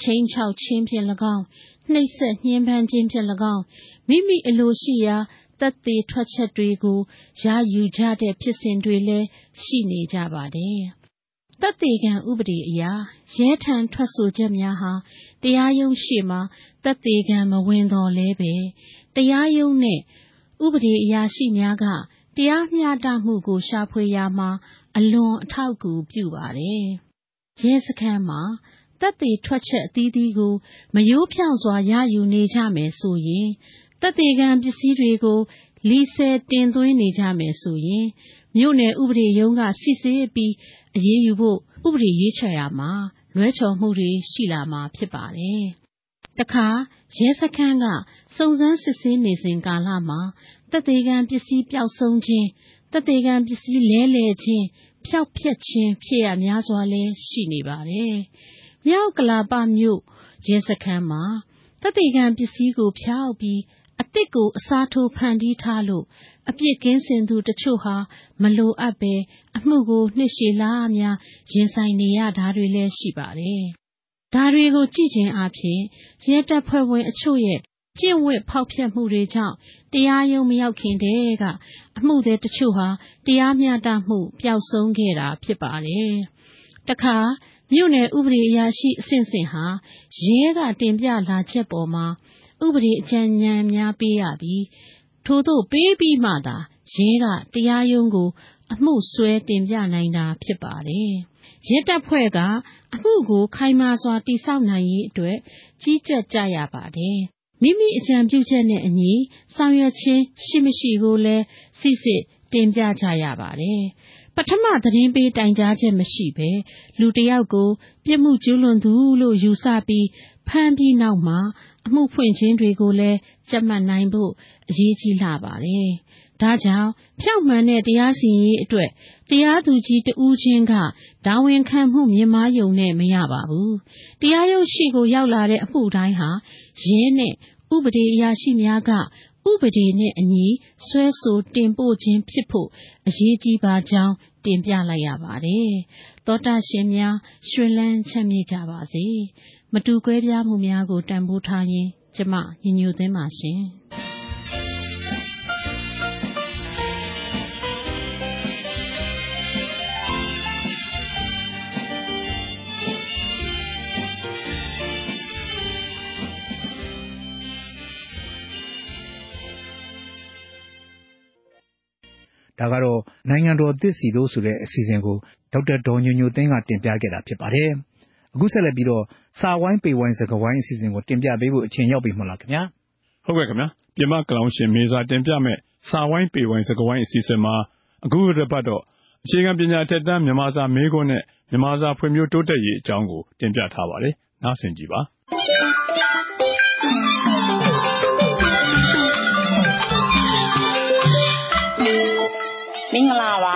ချင်းချောက်ခြင်းဖြင့်၎င်း နှိပ်စက်ညှဉ်းပန်းခြင်းဖြင့်၎င်း မိမိအလိုရှိရာ သက်သေထွက်ချက်တွေကို ရယူကြတဲ့ဖြစ်စဉ်တွေလည်း ရှိနေကြပါတယ်။သက်သေခံဥပဒေအရ ရဲထံထွက်ဆိုချက်များဟာ တရားရုံးရှေ့မှာ သက်သေခံမဝင်တော်လဲပဲ တရားရုံးနဲ့ ဥပဒေအရာရှိများက တရားမျှတမှုကို ရှာဖွေရမှာ အလွန်အထောက်အကူပြုပါတယ်။ရဲစခန်းမှာ သက်သေထွက်ချက်အသီးသီးကို မရိုးဖြောင့်စွာ ရယူနေကြမယ်ဆိုရင် သက်သေခံပစ္စည်းတွေကို လီဆယ်တင်သွင်းနေကြမယ်ဆိုရင် မြို့နယ်ဥပဒေရုံးကစစ်ဆေးပြီး အရေးယူဖို့ ဥပဒေရွေးချယ်ရမှာ လွဲချော်မှုတွေ ရှိလာမှာဖြစ်ပါတယ်။တခါ ရဲစခန်းက စုံစမ်းစစ်ဆေးနေစဉ်ကာလမှာ သက်သေခံပစ္စည်း ပျောက်ဆုံးခြင်း သက်သေခံပစ္စည်း လဲလှယ်ခြင်း ဖျောက်ဖျက်ခြင်း ဖြစ်ရများစွာလည်း ရှိနေပါတယ်။ မြောက်ကလာပမြို့ ရဲစခန်းမှာ သက်သေခံပစ္စည်းကို ဖျောက်ပြီး အသစ်ကို အစားထိုး ဖန်တီးထားလို့ အပြစ်ကင်းစင်သူတချို့ဟာ မလိုအပ်ပဲအမှုကို နှစ်ရှည်လများ ရင်ဆိုင်နေရတာတွေလည်း ရှိပါတယ်။ဒါတွေကို ကြည့်ခြင်းအပြင်ရဲတပ်ဖွဲ့ဝင်အချို့ရဲ့ ကျင့်ဝတ်ဖောက်ဖျက်မှုတွေကြောင့် တရားရုံးမရောက်ခင်တည်းကအမှုသည်တချို့ဟာ တရားမျှတမှု ပျောက်ဆုံးခဲ့တာ ဖြစ်ပါတယ်။တခါ မြို့နယ်ဥပဒေအရာရှိအဆင့်ဆင့်ဟာ ရဲက တင်ပြလာချက်ပေါ်မှာ ဥပဒေအကြံဉာဏ်များပေးရပြီး ထို့သို့ပေးပြီးမှသာ ရဲက တရားရုံးကို အမှုစွဲတင်ပြနိုင်တာဖြစ်ပါတယ်။ရဲတပ်ဖွဲ့က အမှုကို ခိုင်မာစွာ တည်ဆောက်နိုင်ရေးအတွက် ကြီးကြပ်ကြရပါတယ်။မိမိအကြံပြုချက်နဲ့အညီ ဆောင်ရွက်ခြင်း ရှိမရှိကိုလည်းစစ်စစ်တင်ပြကြရပါတယ်။ ပထမ သတင်းပေးတိုင်ကြားချက်မရှိဘဲ လူတယောက်ကို ပြစ်မှုကျူးလွန်သူလို့ ယူဆပြီး ဖမ်းပြီးနောက်မှာ အမှုဖွင့်ခြင်းတွေကိုလည်း ကြပ်မတ်နိုင်ဖို့ အရေးကြီးလာပါတယ်။ဒါကြောင့် ဖြောင့်မှန်တဲ့ တရားစီရင်ရေးအတွက် တရားသူကြီးတဦးချင်းက တာဝန်ခံမှု မြင့်မားယုံနဲ့ မရပါဘူး။တရားရုံးရှိကို ရောက်လာတဲ့ အမှုတိုင်းဟာ ရဲနဲ့ ဥပဒေအရာရှိများက ဥပဒေနဲ့အညီ စွဲဆိုတင်ပို့ခြင်းဖြစ်ဖို့ အရေးကြီးပါကြောင်း တင်ပြလိုက်ရပါတယ်။သောတာရှင်များ ရွှင်လန်းချမ်းမြေ့ကြပါစေ။မတူကွဲပြားမှုများကို တန်ဖိုးထားရင်း ကျမညီညွတ်သင်းပါရှင်။ ဒါကတော့ နိုင်ငံတော်သစ်စီတို့ ဆိုတဲ့ အစီအစဉ်ကို ဒေါက်တာ ဒေါ်ညိုညိုသိန်းက တင်ပြခဲ့တာဖြစ်ပါတယ်။အခုဆက်လက်ပြီးတော့ စာဝိုင်း ပေဝိုင်း စကားဝိုင်း အစီအစဉ်ကို တင်ပြပေးဖို့ အချိန်ရောက်ပြီမဟုတ်လားခင်ဗျာ။ဟုတ်ကဲ့ခင်ဗျာ။ပြမကလောင်ရှင် မေစာတင်ပြမဲ့စာဝိုင်း ပေဝိုင်း စကားဝိုင်း အစီအစဉ်မှာ အခုတစ်ပတ်တော့ အခြေခံပညာထက်တန်း မြန်မာစာမေးခွန်းနဲ့ မြန်မာစာဖွံ့ဖြိုးတိုးတက်ရေးအကြောင်းကို တင်ပြထားပါတယ်။နားဆင်ကြည့်ပါ မင်္ဂလာပါ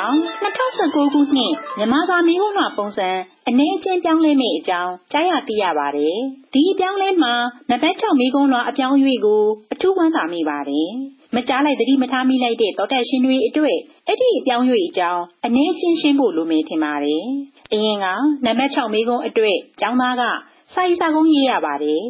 2019ခုနှစ်မြန်မာစာမီးဥမှာပုံစံအနေအချင်းပြောင်းလဲမယ့်အကြောင်းကြားရသိရပါတယ်ဒီအပြောင်းလဲမှာနံပါတ်6မီးကုန်းလွှာအပြောင်းအရွေ့ကိုအထူးဝမ်းသာမိပါတယ်မကြားလိုက်သတိမထားမိလိုက်တဲ့တောတက်ရှင်တွေအတွက်အဲ့ဒီအပြောင်းရွေ့အကြောင်းအနေချင်းရှင်းဖို့လိုမယ်ထင်ပါတယ်အရင်ကနံပါတ်6မီးကုန်းအတွက်ကျောင်းသားကစာရေးစာကုန်းရေးရပါတယ်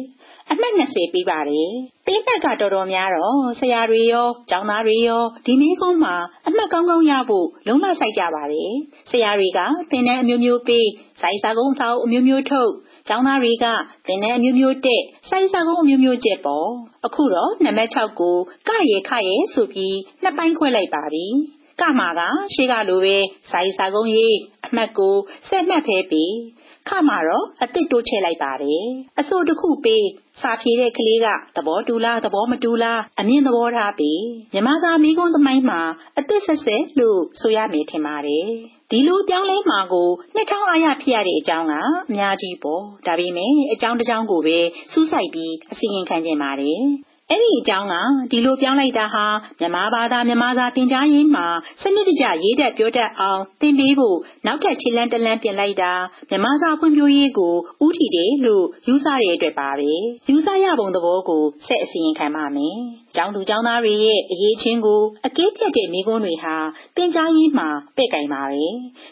အမှတ် 20ပြီးပါတယ်။ပေးမှတ်က တော်တော်များတော့ ဆရာတွေရော ကျောင်းသားတွေရော ဒီနည်းကုန်းမှာ အမှတ်ကောင်းကောင်းရဖို့ လုံးဝစိုက်ကြပါတယ်။ဆရာတွေက သင်တန်းအမျိုးမျိုးပေးစိုက်စာကုန်းအစာအမျိုးမျိုးထုတ် ကျောင်းသားတွေက သင်တန်းအမျိုးမျိုးတက်စိုက်စာကုန်းအမျိုးမျိုးကျက်ပေါ့ အခုတော့ နံပါတ်6ကို ကရဲခရဲဆိုပြီး နှစ်ပိုင်းခွဲလိုက်ပါပြီ ကမှာက ရှေ့ကလိုပဲစိုက်စာကုန်းရေး အမှတ်ကိုဆက်မှတ်ဖဲပြီး ခမှာတော့အစ်စ်တိုးချဲ့လိုက်ပါတယ် အဆိုတစ်ခုပေး စာဖြေတဲ့ကလေးက သဘောတူလား သဘောမတူလား အမြင်သဘောထားပြီးမြမစာမိကုန်းသမိုင်းမှာအစ်စ်ဆက်ဆက်လို့ ဆိုရမယ်ထင်ပါတယ် ဒီလိုပြောင်းလဲမှာကို နှစ်ထောင်အားရ ဖြစ်ရတဲ့အကြောင်းက အများကြီးပေါ့ ဒါပေမဲ့ အကြောင်းတစ်ကြောင်းကိုပဲ စူးစိုက်ပြီး အစီရင်ခံကြပါတယ် အဲ့ဒီအကြောင်းက ဒီလိုပြောင်းလိုက်တာဟာ မြန်မာဘာသာ မြန်မာစာသင်ကြားရေးမှာ စနစ်တကျ ရေးတတ် ပြောတတ်အောင် သင်ပေးဖို့ နောက်ထပ် ခြေလန်းတလန်း ပြင်လိုက်တာ မြန်မာစာဖွံ့ဖြိုးရေးကိုဥထီတယ်လို့ ယူဆတဲ့အတွက်ပါပဲ ယူဆရပုံသဘောကို ဆက်အစီရင်ခံပါမယ် ကျောင်းသူကျောင်းသားတွေရဲ့ အရေးချင်းကို အကဲဖြတ်တဲ့မိကွန်းတွေဟာ သင်ကြားရေးမှာ ပဲ့ကင်ပါပဲ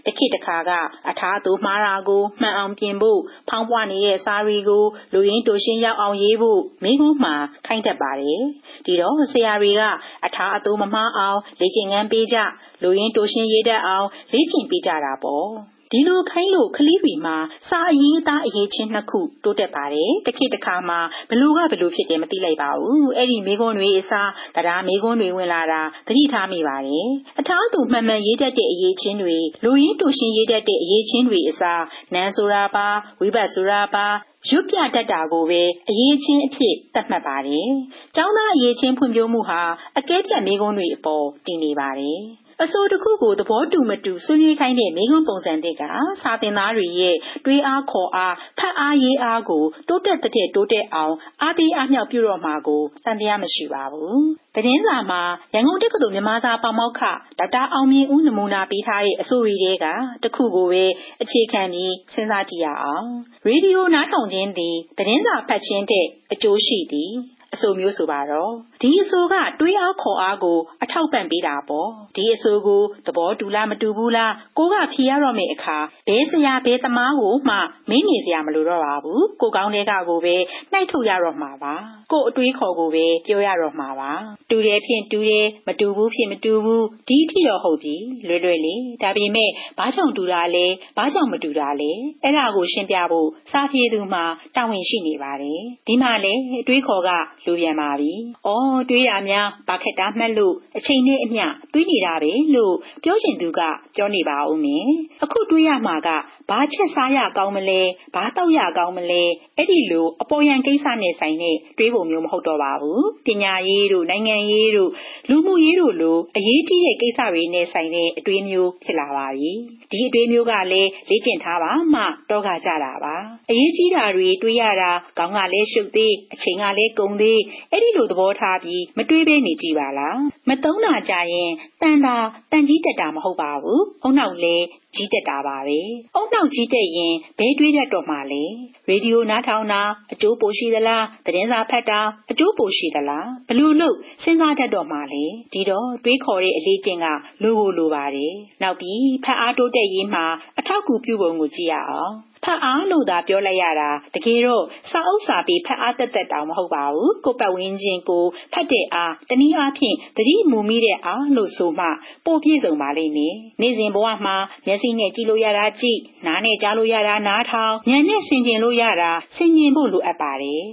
တခိတခါက အထားသူမှားတာကို မှန်အောင်ပြင်ဖို့ ဖောင်းပွားနေတဲ့စာတွေကိုလူရင်းတူရှင်းရောက်အောင်ရေးဖို့မိကွန်းမှာ ခိုင်းတတ်ပါတယ် ဒီတော့ ဆရာတွေက အထားအသူမမှားအောင် လေ့ကျင့်ခန်းပေးကြလူရင်းတူရှင်းရေးတတ်အောင် လေ့ကျင့်ပေးကြတာပေါ့ ဒီလိုခိုင်းလို့ ကလေးတွေမှာ စာအရေးသား အရေးချင်း နှစ်ခု တိုးတက်ပါတယ် တခေတ်တစ်ခါမှာဘလူကဘလူဖြစ်တယ် မသိလိုက်ပါဘူး အဲ့ဒီမိကွန်းတွေအစားတရားမိကွန်းတွေ ဝင်လာတာ သတိထားမိပါတယ် အထားသူမှန်မှန် ရေးတတ်တဲ့ အရေးချင်းတွေလူရင်းတူရှင်း ရေးတတ်တဲ့ အရေးချင်းတွေအစားနန်းဆိုတာပါ ဝိဘတ်ဆိုတာပါ ရွတ်ပြတတ်တာကိုပဲ အရေးချင်းအဖြစ် သတ်မှတ်ပါတယ်။ကျောင်းသားအရေးချင်း ဖွံ့ဖြိုးမှုဟာ အကဲဖြတ်မိကုန်းတွေအပေါ် တည်နေပါတယ်။ အဆိုတစ်ခုကို သဘောတူမတူ ဆွေးနွေးခိုင်းတဲ့မိခွန်းပုံစံတွေကစာသင်သားတွေရဲ့ တွေးအားခေါ်အား ဖတ်အားရေးအားကို တိုးတက်တဲ့တိုးတက်အောင် အားပေးအားမြောက်ပြုတော့မှာကိုတန်တရားမရှိပါဘူး။သတင်းစာမှာ ရန်ကုန်တက္ကသိုလ် မြန်မာစာပေါမောက္ခ ဒေါက်တာအောင်မြင့်ဦး နမူနာပေးထားတဲ့ အဆိုတွေကတခုကိုပဲ အခြေခံပြီး စဉ်းစားကြည့်ရအောင်။ရေဒီယိုနားထောင်ခြင်းသည် သတင်းစာဖတ်ခြင်းတဲ့အကျိုးရှိသည် အဆိုမျိုးဆိုပါတော့ ဒီအဆိုက တွေးအားခေါ်အားကို အထောက်ပံ့ပေးတာပေါ့ ဒီအဆိုကို သဘောတူလား မတူဘူးလား ကိုကဖြေရတော့မယ့်အခါဘဲဆရာဘဲသမားကိုမှမင်းနေစရာ မလိုတော့ပါဘူး ကိုကောင်းတဲ့ကကိုပဲ နှိုက်ထုတ်ရတော့မှာပါ ကိုအတွေးခေါ်ကိုပဲ ပြောရတော့မှာပါ တူတယ်ဖြင့် တူတယ် မတူဘူးဖြင့် မတူဘူး ဒီအထိတော့ ဟုတ်ပြီ လွယ်လွယ်လေး ဒါပေမဲ့ ဘာကြောင့် တူတာလဲ ဘာကြောင့် မတူတာလဲ အဲ့ဒါကို ရှင်းပြဖို့ စာပြေသူမှာ တာဝန်ရှိနေပါတယ် ဒီမှာလေအတွေးခေါ်ကလူပြန်ပါပြီ။အော် တွေးရများ ဘာခက်တာမှတ်လို့ အချိန်နဲ့အမျှ တွေးနေတာပဲလို့ ပြောချင်သူက ပြောနေပါဦးမယ်။အခုတွေးရမှာက ဘာချက်စားရကောင်းမလဲ ဘာတောက်ရကောင်းမလဲ အဲ့ဒီလို အပေါ်ယံကိစ္စနဲ့ဆိုင်တဲ့ တွေးပုံမျိုး မဟုတ်တော့ပါဘူး။ပညာရေးတို့ နိုင်ငံရေးတို့ လူမှုရေးတို့လို အရေးကြီးတဲ့ကိစ္စတွေနဲ့ဆိုင်တဲ့ အတွေးမျိုး ဖြစ်လာပါပြီ။ဒီအတွေးမျိုးကလည်း လေ့ကျင့်ထားပါမှ တော့ကကြတာပါ။အရေးကြီးတာတွေ တွေးရတာ ခေါင်းကလည်းရှုပ်သေး အချိန်ကလည်းကုန်သေး အဲ့ဒီလို သဘောထားပြီး မတွေးဘဲ နေကြည့်ပါလား။မသုံးတာကြရင်တန်တာတန်ကြီးတက်တာ မဟုတ်ပါဘူး။အုံနောက်လေ ကြီးတက်တာပါပဲ။အုံနောက်ကြီးတက်ရင်ဘဲတွေးတတ်တော့မှလေ။ရေဒီယိုနားထောင်တာအကျိုးပိုရှိသလား။သတင်းစာဖတ်တာအကျိုးပိုရှိသလား။ဘလို့လို့စဉ်းစားတတ်တော့မှလေ။ဒီတော့ တွေးခေါ်တဲ့အလေးကျင့်က လိုကိုလိုပါတယ်။နောက်ပြီးဖတ်အားတိုးတက်ရေးမှာ အထောက်အကူပြုပုံကိုကြည့်ရအောင်။ ဖတ်အားလို့သာ ပြောလိုက်ရတာ တကယ်တော့ စာအုပ်စာပေ ဖတ်အားတက်တက်တောင် မဟုတ်ပါဘူး ကိုပတ်ဝန်းကျင်ကို ဖတ်တဲ့အား တနည်းအားဖြင့် သတိမူမိတဲ့အားလို့ဆိုမှ ပိုပြည့်စုံပါလိမ့်မယ် နေ့စဉ်ဘဝမှာ မျက်စိနဲ့ ကြည့်လို့ရတာကြည့် နားနဲ့ ကြားလို့ရတာ နားထောင် ဉာဏ်နဲ့ ဆင်ခြင်လို့ရတာ ဆင်ခြင်ဖို့ လိုအပ်ပါတယ်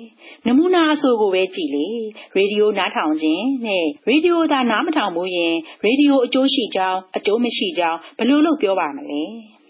နမူနာအဆိုကိုပဲ ကြည့်လေ ရေဒီယို နားထောင်ခြင်းနဲ့ ရေဒီယိုသာ နားမထောင်ဘူးရင် ရေဒီယိုအကျိုးရှိကြောင်း အကျိုးမရှိကြောင်း ဘယ်လိုလုပ် ပြောပါမလဲ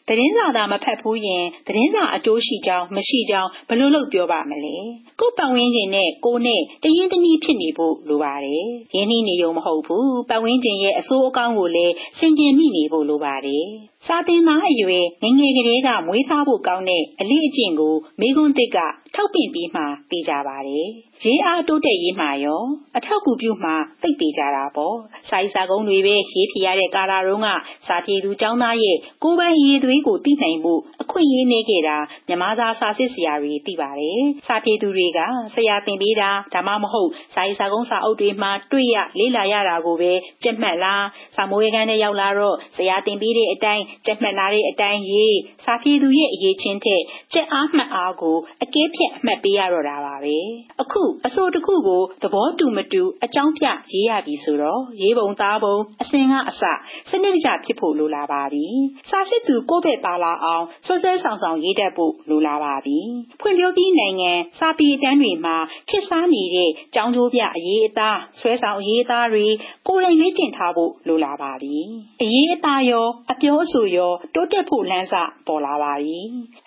သတင်းစာသာ မဖတ်ဘူးရင် သတင်းစာအကျိုးရှိကြောင်း မရှိကြောင်း ဘယ်လိုလုပ်ပြောပါမလဲ ကိုပတ်ဝန်းကျင်နဲ့ ကိုနဲ့ တရင်တနည်းဖြစ်နေဖို့ လိုပါတယ် ရင်းနှီးနေုံမဟုတ်ဘူး ပတ်ဝန်းကျင်ရဲ့ အဆိုးအကောင်းကိုလည်းစင်ကြင်မိနေဖို့ လိုပါတယ် စာသင်သားအရွယ်ငငယ်ကလေးက မွေးစားဖို့ကောင်းတဲ့ အလေးအကျင့်ကိုမိကွန်းတစ်က ထောက်ပင့်ပြီးမှပေးကြပါတယ်။ရေးအားတိုးတက်ရေးမှာရော အထောက်ကူပြုမှာ သိပေးကြတာပေါ့။စာရေးစာကုန်းတွေပဲ ရေးဖြေရတဲ့ကာလာတုန်းက စာပြေသူចောင်းသားရဲ့ ကိုယ်ပိုင်ရေးသွေးကို သိနိုင်မှုအခွင့်အရေးနေခဲ့တာ မြမသားစာစစ်ဆရာတွေ သိပါတယ်။စာပြေသူတွေက ဆရာသင်ပေးတာ ဒါမှမဟုတ် စာရေးစာကုန်းစာအုပ်တွေမှာ တွေ့ရ လေ့လာရတာကိုပဲ ကြက်မှတ်လား စာမိုးရကန်းနဲ့ရောက်လာတော့ ဆရာသင်ပေးတဲ့အတိုင်း ကြက်မှတ်လာတဲ့အတိုင်းရေး စာပြေသူရဲ့ အရေးချင်းထက် ကြက်အားမှတ်အားကို အကဲဖြတ်အမှတ်ပေးရတော့တာပါပဲအခုအစိုးတစ်ခုကို သဘောတူမတူ အကြောင်းပြရေးရပြီဆိုတော့ ရေးပုံသားပုံအစင်ကအစ စနစ်တကျဖြစ်ဖို့လိုလာပါပြီစာစစ်သူကိုယ့်ဘက်ပါလာအောင်ဆွဆွဲဆောင်ဆောင်ရေးတတ်ဖို့လိုလာပါပြီဖွံ့ဖြိုးပြီးနိုင်ငံစာပေတန်းတွေမှာခေတ်စားနေတဲ့ကြောင်းကျိုးပြအရေးအသားဆွဲဆောင်အရေးအသားတွေကိုယ်တိုင်လေ့ကျင့်ထားဖို့လိုလာပါပြီအရေးအသားရော အပြောအဆိုရောတိုးတက်ဖို့လမ်းစပေါ်လာပါပြီ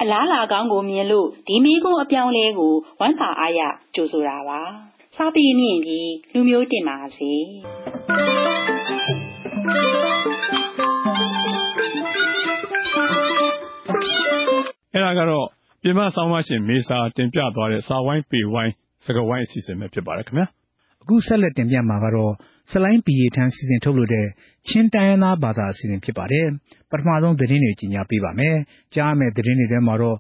အလားလာကောင်းကိုမြင်လို့ဒီမိကုန်းအပြောင်းလဲကို ဝမ်းသာအားရ ကြိုဆိုတာပါ စားပြီးမြင့်ပြီး လူမျိုးတင်ပါစေ အဲ့ဒါကတော့ ပြင်မဆောင်းမရှင် မေစာ တင်ပြသွားတဲ့ စာဝိုင်းပေဝိုင်း စကဝိုင်း အစီအစဉ်ပဲ ဖြစ်ပါတယ်ခင်ဗျာ အခုဆက်လက်တင်ပြမှာကတော့စလိုင်းပီရီထန်း စီစဉ်ထုတ်လို့တဲ့ ချင်းတိုင်းရင်းသားဘာသာ အစီအစဉ် ဖြစ်ပါတယ် ပထမဆုံး သတင်းတွေ ကြီးညာပေးပါမယ် ကြားမယ်သတင်းတွေထဲမှာတော့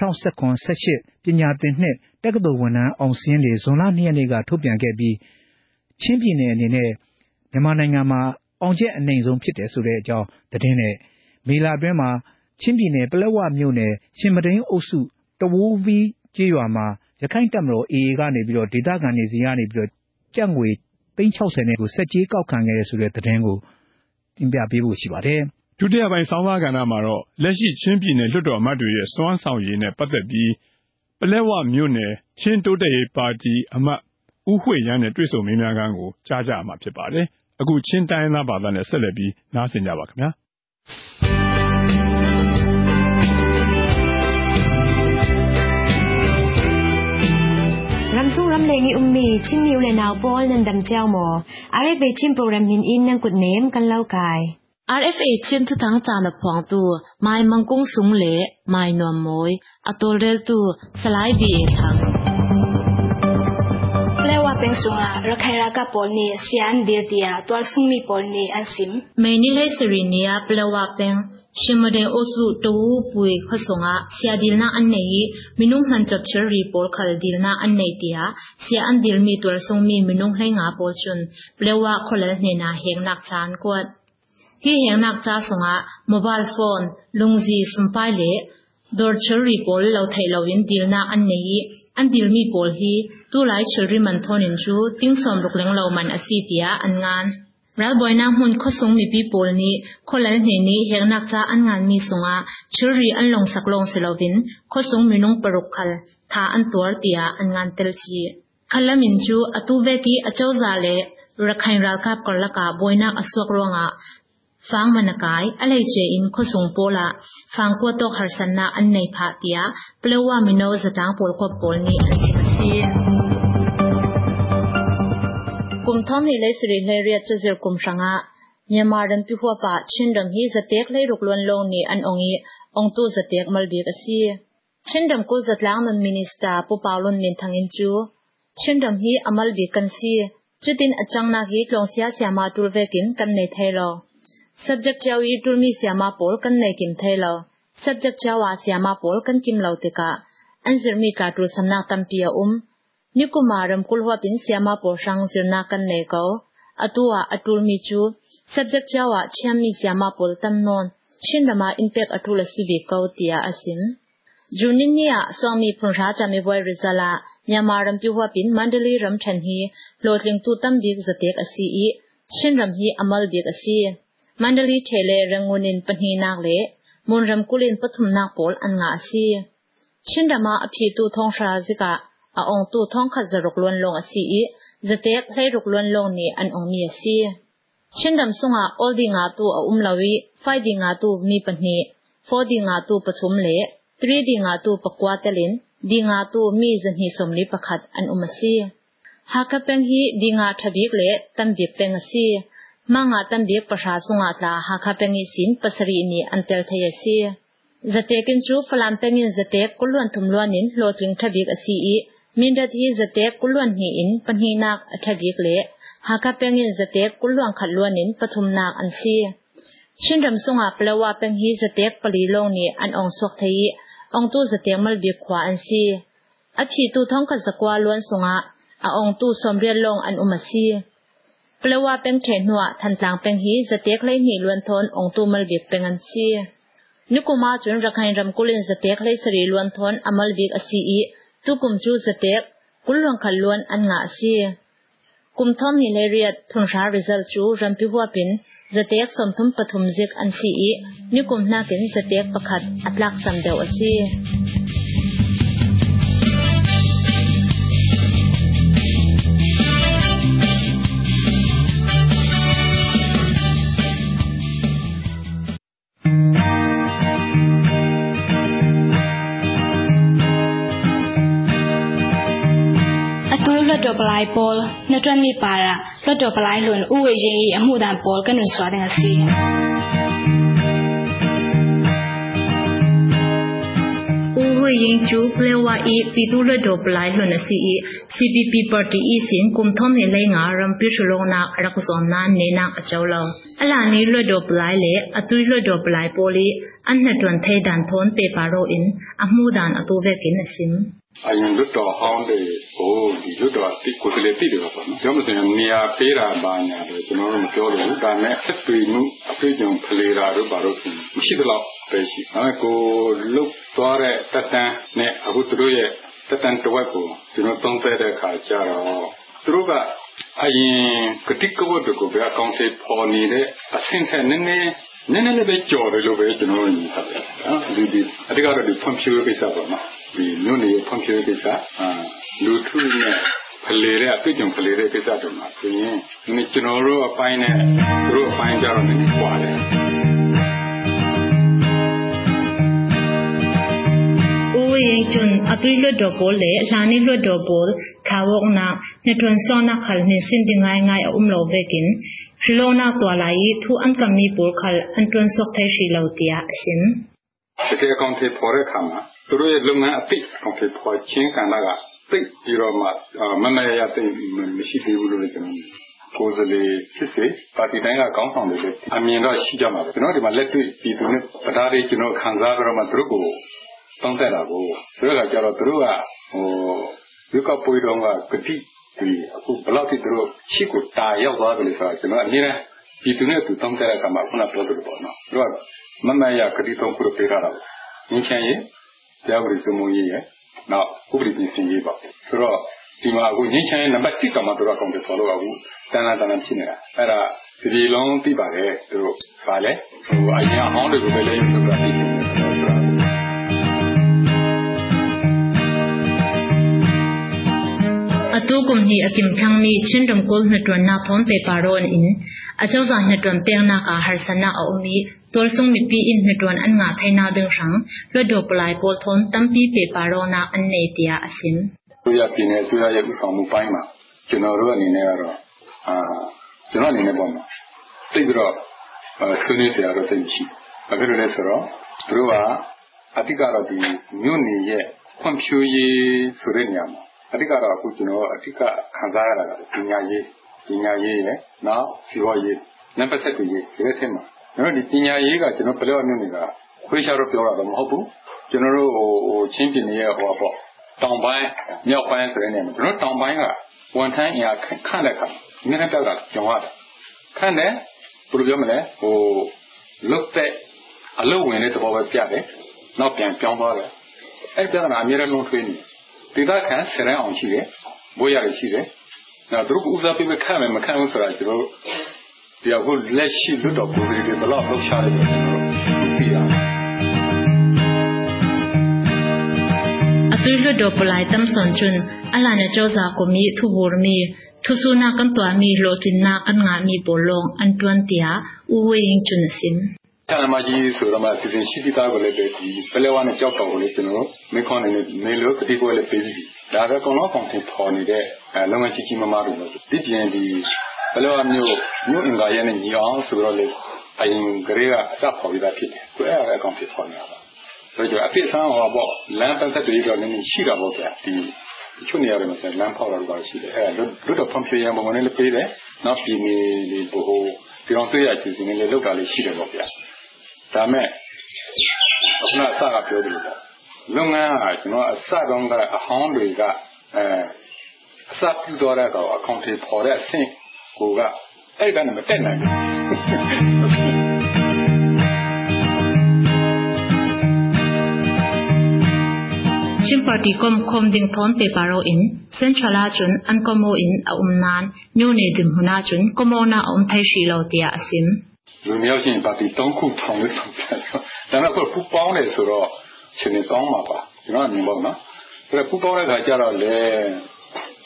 2019-18ပညာသင်နှစ် တက္ကသိုလ်ဝန်ထမ်းအောင်စင်းတွေ ဇွန်လ2ရက်နေ့က ထုတ်ပြန်ခဲ့ပြီး ချင်းပြည်နယ်အနေနဲ့ မြန်မာနိုင်ငံမှာ အောင်ချက်အနိုင်ဆုံးဖြစ်တယ်ဆိုတဲ့အကြောင်း သတင်းနဲ့ မေလာအတွင်းမှာ ချင်းပြည်နယ် ပလက်ဝမြို့နယ် ရှင်မတိန်အုပ်စု တဝိုးဝီးကျေးရွာမှာ ရခိုင်တပ်မတော် AA ကနေပြီးတော့ဒေသခံတွေစီကနေပြီးတော့ကြက်ငွေ360နဲ့ကိုစက်ကြီးကောက်ခံခဲ့ရဆိုတဲ့သတင်းကို တင်ပြပေးဖို့ရှိပါတယ်။ ။ဒုတိယပိုင်း ဆောင်းပါးကဏ္ဍမှာတော့ လက်ရှိ ချင်းပြည်နယ် လွှတ်တော်အမတ်တွေရဲ့ စွမ်းဆောင်ရည်နဲ့ ပတ်သက်ပြီး ပလက်ဝမြို့နယ် ချင်းတိုးတက်ရေးပါတီအမတ် ဦးဟွေ့ရမ်းနဲ့ တွေ့ဆုံမေးမြန်းခန်းကို ကြားကြရမှာ ဖြစ်ပါတယ်။အခု ချင်းတိုင်းရင်းသားဘာသာနဲ့ ဆက်လက်ပြီး နားဆင်ကြပါခင်ဗျာ။ရမ်စုရမ်လေငီအုံမီ ချင်းမြူလေနာဝပေါလ်နန်ဒမ်ချောင်းမော် RFA ချင်းပရိုဂရမ်ဟင်အင်းနန်ကုဒ်နေမ်ကန်လောက်ကိုင် RFA ချင်းထထောင်းချာနဖောင်တူမိုင်မန်ကုန်းစုံလေမိုင်နွမ်မွိုင်အတော်ရဲတူစလိုက်ဘီအထောင်ပင်ဆုငါရခိုင်ရာကပေါ်နေဆီယန်ဒီတီယာတွာဆုံမီပေါ်နေအန်စင်မေနီလေးစရီနီယာပလဝပင်ရှင်မဒေအိုစုတူပွေခဆုံငါဆီယာဒီလနာအနေမီနုံဟန်ချက်ချရီပေါ်ခလဒီလနာအနေတီယာဆီယန်ဒီလမီတွာဆုံမီမီနုံဟဲငါပေါ်ချွန်ပလဝခလနေနာဟေငနက်ချန်ကွတ် hi heng nak cha songa mobile phone lungzi sumpai le dor chir ri pol lo thai lo in dilna annei an dil mi pol hi tu lai chir ri man thonin chu ting som ruk leng lo man asi tia an ngan รัลบอยนามุนข้อสงมีปีโปลนี้ข้อลันเนนี้เฮงนักจ้าอันงานมีสงอาชิรีอันลงสักลงเสลวินข้อสงมีนงปรุกคัลทาอันตัวเตียอันงานเตลชีคัลลมินจูอตูเวกีอเจ้าซาเลรักไฮรัลคับกอลกาบอยนักอสวกรวงอาฟังมันกายอะ fang manakai alai che in khosung pola fang ko to harsanna an nei pha tia plewa mino zatang pol ko pol ni an sin kum thom ni lai sri lai ria che zer kum sanga nyamar ram pi huwa pa chin ram hi zatek lai ruk lon long ni an ongi ong tu zatek mal bi ka si chin ram ko zatlang nan minista po paulon min thangin chu chin ram hi amal bi kan si chutin achang na hi tlong sia siama turvekin kan nei thailo subject chawi tur mi siama pol kan nei kim thailo subject chawa siama pol kan kim lo te ka anzir mi ka tur samna tampia um nikumaram kulhwa pin siama po sang zirna kan nei ko atua atul mi chu subject chawa chiami siama pol tam non chindama impact atula sibi ko tia asim junin nia swami phunra chami boy rizala nyamaram piwa pin mandali ram than hi lotling tu tam bik zatek asi i chinram hi amal bik asi mandali thele rangunin panhi nak le munram kulin pathum nak pol an nga asi chindama aphi tu thong shra zika a ong tu thong khat zaruk lon long asi i zatek hlei ruk lon long ni an ong mi asi chindam sunga oldi nga tu a umlawi faidi nga tu mi panhi fodi nga tu pathum le 3D nga tu pakwa telin di nga tu mi zan hi somli pakhat an umasi ha ka peng hi di nga thabik le tambik peng asi มังอาตันเบียกประชาสุงอาตาหากาเปงิสินปสรีนีอันเตลเทยสีจะเตกินชูฟลามเปงินจะเตกกุลวนทุมลวนินโลถึงทะบิกอสีอีมินดาทีจะเตกกุลวนหีอินปันหีนักทะบิกเละหากาเปงินจะเตกกุลวนขัดลวนินปทุมนักอันซีชินรำสุงอาปละว่าเปงฮีจะเตกปลีลงนี้อันองสวกทีองตู้จะเตกมลบิกขวาอันซีอภีตูท้องกัสกวาลวนสุงอาอองตู้สมเรียนลงอันอุมาซี in lotling thabik asi i min dat hi zate kulwan hi in panhi nak athabik le ha ka peng in zate kulwan khat luan in pathum nak an si shinram sunga plawa peng hi zate pali long ni an ong sok thai ong tu zatiang mal bi khwa an si a phi tu thong ka zakwa luan sunga a ong tu somrial long an umasi plewa peng the nuwa than tlang peng hi zatek lai ni luan thon ong tu mal bi peng an si nikuma chun rakhain ram kulin zatek lai sari luan thon amal bi asi i tu kum chu zatek kulwang khal luan an nga si kum thom ni le riat thung sha result chu ram pi huwa pin zatek som thum pathum zik an si i ni kum na kin zatek pakhat atlak sam deu asi Atu လွတ်တော်ပလိုက်ပေါ်နှစ်တွက်မိပါရာလွတ်တော်ပလိုက်လွန်ဥဝေရင်ဤအမှုတန်ပေါ်ကနွန်စွာတဲ့စီ uwe yin chu plewa i pitu le do plai hlun si i cpp party i sin kum thom ni le nga ram pi shlong na rak som na ne na achaw lo ala ni le do plai le atui le do plai poli an na twan thai dan thon pe paro in amu dan atu ve kin asim အရင်လွတ်တော်ဟောင်းတွေကိုဒီလွတ်တော်တိကိုယ်ကလေးတိတယ်ပေါ့နော် ပြောမစင် နေရာပေးတာပါညာတော့ကျွန်တော်တို့ မပြောလို့ဒါနဲ့ ဆက်တွေ့မှု အတွေ့အကြုံဖလေတာတို့ ဘာလို့မရှိတော့ပဲ ရှိအဲကိုလုတ်သွားတဲ့တက်တန်းနဲ့ အခုသူတို့ရဲ့တက်တန်းတစ်ဝက်ကို ကျွန်တော်သုံးသပ်တဲ့အခါကျတော့ သူတို့က အရင် ကတိကဝတ်ကိုပဲအကောင့်စေပေါ်နေတဲ့အဆင့်ထက် နည်းနည်း နည်းနည်းလေးပဲကြော်တယ်လို့ပဲကျွန်တော်မြင်ပါတယ်နော်ဒီဒီအတိကတော့ဒီဖွံ့ဖြိုးရေးကိစ္စပေါ့နော်ဒီမြို့နယ်ဖွံ့ဖြိုးရေးကိစ္စအာလူထုနဲ့ဖလေတဲ့အပြည့်ကြုံဖလေတဲ့ကိစ္စတွေမှာဆိုရင်ဒီကျွန်တော်တို့အပိုင်းနဲ့သူတို့အပိုင်းကြတော့နည်းနည်းကွာတယ် uwe yin chun atui le do bol le hlani le do bol thawok na ne tron so na khal ni sin di ngai ngai um lo vekin hlo na to lai thu an kam mi pur khal an tron sok thai shi lo tia sim တကယ်ကောင်ထေပေါ်တဲ့ခါမှာသူတို့ရဲ့လုပ်ငန်းအသိကောင်ထေပေါ်ချင်းကံတာကသိပြီးတော့မှမမရရသိမရှိသေးဘူးလို့ကျွန်တော်ကိုယ်စားလှယ်ဖြစ်စေပါတီတိုင်းကခေါင်းဆောင်တွေလည်းအမြင်တော့ရှိကြမှာပဲကျွန်တော်ဒီမှာလက်တွေ့ပြည်သူနဲ့တရားတွေကျွန်တော်ခံစားကြတော့မှသူတို့ကို တောင်းတတာကိုဆိုတော့ကြတော့သူတို့ကဟိုရွေးကောက်ပွဲတော့ကဂတိဒီအခုဘလောက်ထိသူတို့ရှိကိုတာရောက်သွားတယ်ဆိုတာကျွန်တော်အမြင်နဲ့ပြည်သူနဲ့သူတောင်းတတဲ့ကမှာခုနပြောသလိုပေါ့နော်သူတို့ကမမရဂတိသုံးခုပေးထားတာငင်းချင်ရင်တရားဥပဒေစိုးမိုးရေးရဲ့နောက်ဥပဒေပြင်ဆင်ရေးပါဆိုတော့ဒီမှာအခုငင်းချင်နံပါတ်1ကမှတို့အကောင့်တွေပေါ်လို့အခုတန်းတန်းတန်းဖြစ်နေတာအဲ့ဒါဒီလုံးသိပါတယ်သူတို့ဗာလဲဟိုအရင်အဟောင်းတွေကိုပဲလည်းရုပ်ဆိုတာသိနေတယ် ဆိုတာ atukum ni akim thang mi chinram kol na tron na thon pe paron in achau za na tron pe na ka har sana a umi tol sung mi pi in na tron an nga thaina ding sang lo do plai pol thon tam pi pe parona an ne tia asim ဆိုရပြည်နယ်ဆိုရရဲ့ဥဆောင်မှုပိုင်းမှာကျွန်တော်တို့အနေနဲ့ကတော့အာကျွန်တော်အနေနဲ့ပေါ့နော်သိပြီးတော့ဆွေးနွေးစရာတော့တိတ်ရှိဘာဖြစ်လို့လဲဆိုတော့သူတို့ကအတိကတော့ဒီမြို့နေရဲ့ဖွံ့ဖြိုးရေးဆိုတဲ့နေရာမှာ အဓိကတော့ အခုကျွန်တော် အဓိကခံစားရတာက ပညာရေး ပညာရေးရဲ့နောက် စီးပွားရေး နံပါတ်7ရေး ဒီလိုထင်မှာကျွန်တော်ဒီပညာရေးက ကျွန်တော်ဘယ်လိုအနေနဲ့ကခွေးချတော့ ပြောတာတော့ မဟုတ်ဘူး ကျွန်တော်တို့ဟိုဟိုချင်းပြည်နယ်ရဲ့ဟိုပေါ့တောင်ပိုင်း မြောက်ပိုင်းဆိုတဲ့နေရာမှာ ကျွန်တော်တောင်ပိုင်းက ဝန်ထမ်းအင်အား ခန့်တဲ့ခါအများနဲ့ပြောတာကြောင်ရတယ် ခန့်တယ် ဘယ်လိုပြောမလဲဟိုလုတ်တဲ့အလုပ်ဝင်တဲ့သဘောပဲ ပြတယ် နောက် ပြန်ပြောင်းသွားတယ် အဲ့ပြဿနာ အများနဲ့လုံးထွေးနေတယ် ဒေသခံဆယ်ရန်အောင်ရှိတယ်ဘိုးရည်ရှိတယ်နောက်သူတို့ဥစားပေးမခံမယ်မခံဘူးဆိုတာကျွန်တော်ဒီအခုလက်ရှိလွတ်တော်ကိုယ်တွေဘယ်လောက်လှုပ်ရှားတယ်ကျွန်တော်သိရအောင် atui lo do polai tam son chun ala na choza ko mi thu bur mi thu su na kan twa mi lo tin na kan nga mi bolong an tuan tia u we ing chun sim တန်မကြီးဆိုတော့မှစီစဉ်ရှိပြီးသားကိုလည်းပဲဒီပလဲဝါနဲ့ကြောက်တော်ကိုလည်းကျွန်တော်မေခွန်နေနေလို့ကတိကိုလည်းပေးပြီးဒါပဲကောင်တော့ကောင်တင်ပေါ်နေတဲ့လုပ်ငန်းကြီးကြီးမားမားတွေလို့ဒီပြင်ဒီပလဲဝါမျိုးမျိုးအင်္ဂါရဲနဲ့ညီအောင်ဆိုတော့လေအရင်ကလေးကအစပေါ်ပြီးသားဖြစ်တယ်ကိုအဲ့ဒါအကောင်ဖြစ်ပေါ်နေတာပါဆိုတော့အဖြစ်ဆန်းဟောပေါ့လမ်းပတ်သက်တွေတော့နည်းနည်းရှိတာပေါ့ဗျာဒီချုံနေရတယ်မဆက်လမ်းဖောက်တာတော့ရှိတယ်အဲ့ဒါလွတ်တော့ဖန်ဖြေရမှာမနဲ့လည်းပေးတယ်နောက်ပြည်နေလေဘို့ဒီအောင်ဆွေးရချင်စီနေလေလောက်တာလေးရှိတယ်ပေါ့ဗျာ ဒါမဲ့ခုနအစကပြောတယ်လို့လုပ်ငန်းကကျွန်တော်အစတုန်းကအဟောင်းတွေကအဲအစပြုတော်တဲ့ကောင်အကောင့်တွေပေါ်တဲ့အဆင့်ကိုကအဲ့ဒါနဲ့မတက်နိုင်ဘူး chim party kom kom ding thon pe paro in central a chun an komo in a umnan nyu ne dim huna chun komo na um thai shi lo tia asim လူမျိုးချင်းပါတီ၃ခုထောင်လို့ဆိုတယ်။ဒါပေမဲ့အခုပူပေါင်းတယ်ဆိုတော့ရှင်နေကောင်းမှာပါ။ကျွန်တော်အမြင်ပေါ့နော်။ဒါပူပေါင်းတဲ့ခါကျတော့လေ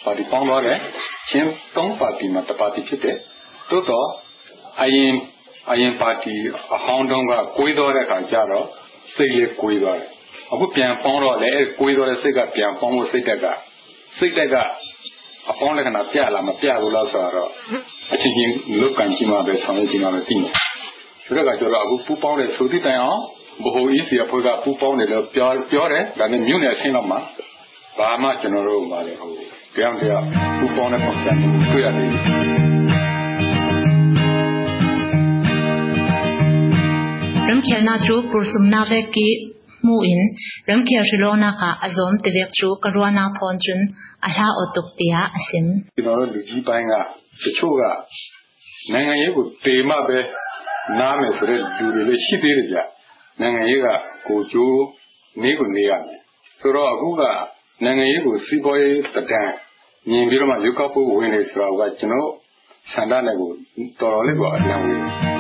ပါတီပေါင်းသွားတယ်။ချင်း၃ပါတီမှာတစ်ပါတီဖြစ်တယ်။သို့တော့အရင်အရင်ပါတီအဟောင်းတုန်းကကိုးသွားတဲ့ခါကျတော့စိတ်လေးကိုးသွားတယ်။အခုပြန်ပေါင်းတော့လေကိုးသွားတဲ့စိတ်ကပြန်ပေါင်းလို့စိတ်တက်ကစိတ်တက်ကအပေါင်းလက္ခဏာပြလားမပြဘူးလားဆိုတော့အချင်းချင်းလုတ်ကန်ကြည့်မှပဲဆောင်ရွက်ကြည့်မှပဲသိမှာ ဆိုတော့ကကျတော့အခုပူပေါင်းတဲ့ဆိုသည့်တိုင်အောင်ဘ ਹੁ အေးစီအဖွဲ့ကပူပေါင်းတယ်လို့ပြောပြောတယ်ဒါနဲ့မြို့နယ်အဆင့်လောက်မှာဘာမှကျွန်တော်တို့ပါလေဟိုကြောင်တရားပူပေါင်းတဲ့ပုံစံမျိုးတွေ့ရတယ် ram khel na chu kursum na ve ki mu in ram khel shilona ka azom te vek chu karwana phon chun ala otuk tia asim ကျွန်တော်တို့လူကြီးပိုင်းကတချို့ကနိုင်ငံရေးကိုတေမှပဲ နားမယ်ဆိုတဲ့လူတွေလည်းရှိသေးတယ်ဗျနိုင်ငံရေးကကိုကျိုးနေကိုနေရမယ်ဆိုတော့အခုကနိုင်ငံရေးကိုစီးပွားရေးတဒံမြင်ပြီးတော့မှရုပ်ောက်ဖို့ဝင်နေဆိုတာကကျွန်တော်ဆန္ဒနဲ့ကိုတော်တော်လေးကိုအလံဝင်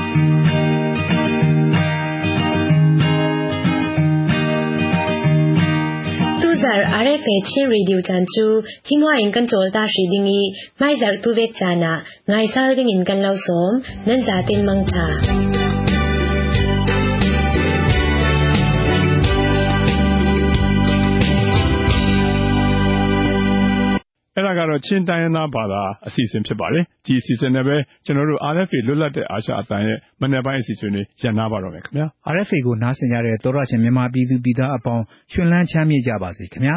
zar RFA chin radio chan chu himwa in kan chol ta shi dingi mai zar tu vek chana ngai sal ding in kan lau som nan za tin mang tha အဲ့ဒါကတော့ချင်းတိုင်းရင်းသားဘာသာအစီအစဉ်ဖြစ်ပါတယ်ဒီအစီအစဉ်နဲ့ပဲကျွန်တော်တို့ RFA လွတ်လပ်တဲ့အာရှအသံရဲ့မနေ့ပိုင်းအစီအစဉ်လေးရန်နာပါတော့မယ်ခင်ဗျာ RFA ကိုနားဆင်ကြတဲ့သောရရှင်မြန်မာပြည်သူပြည်သားအပေါင်းရှင်လန်းချမ်းမြေ့ကြပါစေခင်ဗျာ